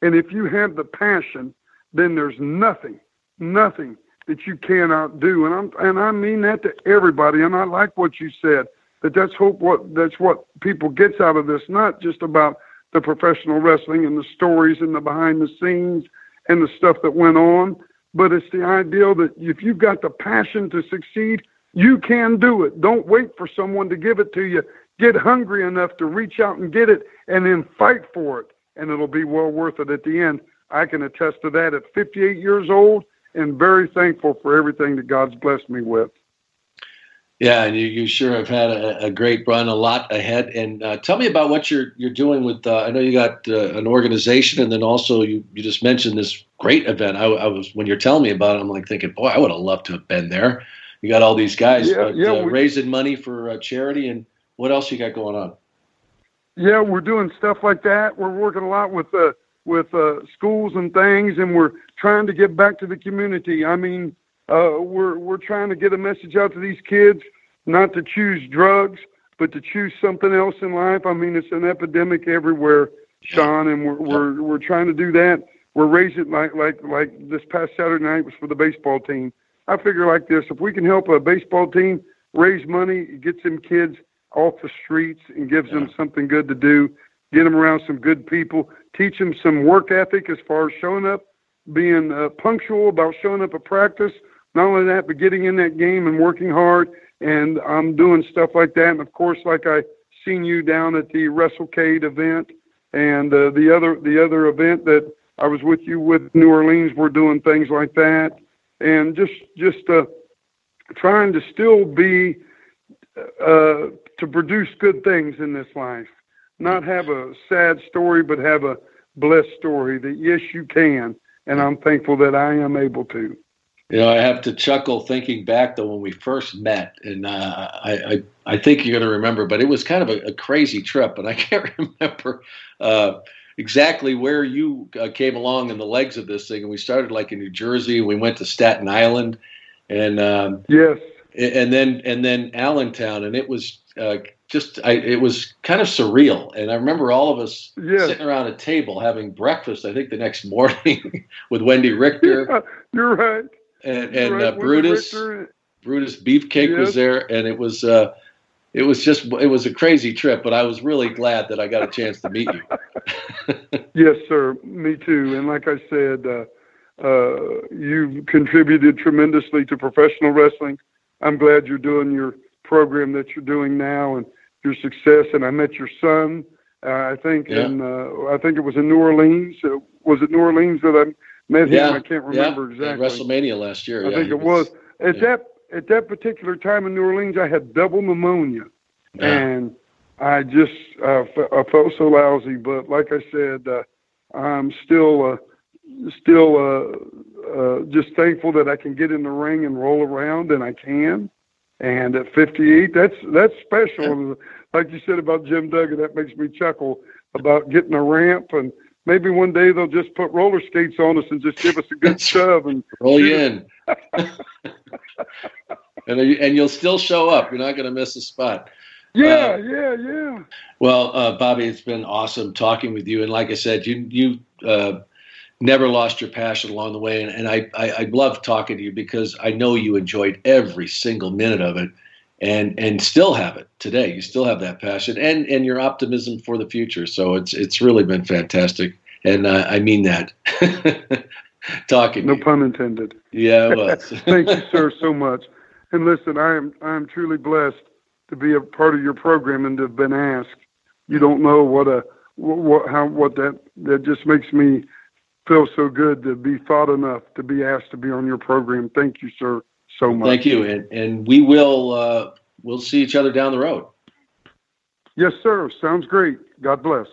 and if you have the passion, then there's nothing, nothing that you cannot do. And I'm and I mean that to everybody. And I like what you said that that's hope what that's what people gets out of this, not just about the professional wrestling and the stories and the behind the scenes and the stuff that went on, but it's the ideal that if you've got the passion to succeed, you can do it. Don't wait for someone to give it to you. Get hungry enough to reach out and get it and then fight for it, and it'll be well worth it at the end. I can attest to that at 58 years old and very thankful for everything that God's blessed me with. Yeah, and you, you sure have had a, a great run, a lot ahead. And uh, tell me about what you're you're doing with. Uh, I know you got uh, an organization, and then also you, you just mentioned this great event. I, I was when you're telling me about it, I'm like thinking, boy, I would have loved to have been there. You got all these guys Yeah, but, yeah, uh, we- raising money for uh, charity, and what else you got going on? Yeah, we're doing stuff like that. We're working a lot with uh, with uh, schools and things, and we're trying to get back to the community. I mean, uh, we're we're trying to get a message out to these kids not to choose drugs, but to choose something else in life. I mean, it's an epidemic everywhere, Sean, and we're we're we're trying to do that. We're raising like like like this past Saturday night was for the baseball team. I figure like this: if we can help a baseball team raise money, get some kids off the streets and gives them something good to do. Get them around some good people. Teach them some work ethic as far as showing up, being uh, punctual about showing up at practice. Not only that, but getting in that game and working hard. And I'm doing stuff like that. And of course, like I seen you down at the WrestleCade event and uh, the other the other event that I was with you with New Orleans. We're doing things like that, and just just uh, trying to still be uh, to produce good things in this life. Not have a sad story, but have a blessed story that yes, you can. And I'm thankful that I am able to. You know, I have to chuckle thinking back though when we first met, and uh, I, I I think you're going to remember, but it was kind of a, a crazy trip, and I can't remember uh, exactly where you uh, came along in the legs of this thing. And we started like in New Jersey, and we went to Staten Island, and um, Yes. and then and then Allentown, and it was uh, just I, it was kind of surreal. And I remember all of us Yes. sitting around a table having breakfast. I think the next morning with Wendi Richter Yeah, you're right. And and right. uh, Brutus. Brutus Beefcake was there, and it was uh, it was just it was a crazy trip. But I was really glad that I got a chance to meet you. Yes, sir. Me too. And like I said, uh, uh, you've contributed tremendously to professional wrestling. I'm glad you're doing your program that you're doing now and your success. And I met your son. Uh, I think Yeah. in uh, I think it was in New Orleans. Uh, was it New Orleans that I met him? yeah, I can't remember yeah, at exactly. WrestleMania last year. I yeah, think it was. At yeah. that at that particular time in New Orleans, I had double pneumonia, and I just uh, fe- I felt so lousy. But like I said, uh, I'm still uh, still uh, uh, just thankful that I can get in the ring and roll around, and I can. And at 58, that's that's special. Like you said about Jim Duggan, that makes me chuckle about getting a ramp and. Maybe one day they'll just put roller skates on us and just give us a good shove and roll you in. and and you'll still show up. You're not going to miss a spot. Yeah, Uh, yeah, yeah. Well, uh, Bobby, it's been awesome talking with you. And like I said, you you uh, never lost your passion along the way, and, and I, I I love talking to you because I know you enjoyed every single minute of it. and and still have it today. You still have that passion and and your optimism for the future. So it's it's really been fantastic, and uh, I mean that. Talking. No pun intended. Yeah, it was. Thank you, sir, so much. And listen, I am I am truly blessed to be a part of your program and to have been asked. You don't know what a what how what that that just makes me feel so good to be thought enough to be asked to be on your program. Thank you, sir, so much. Thank you, and and we will uh, we'll see each other down the road. Yes, sir. Sounds great. God bless.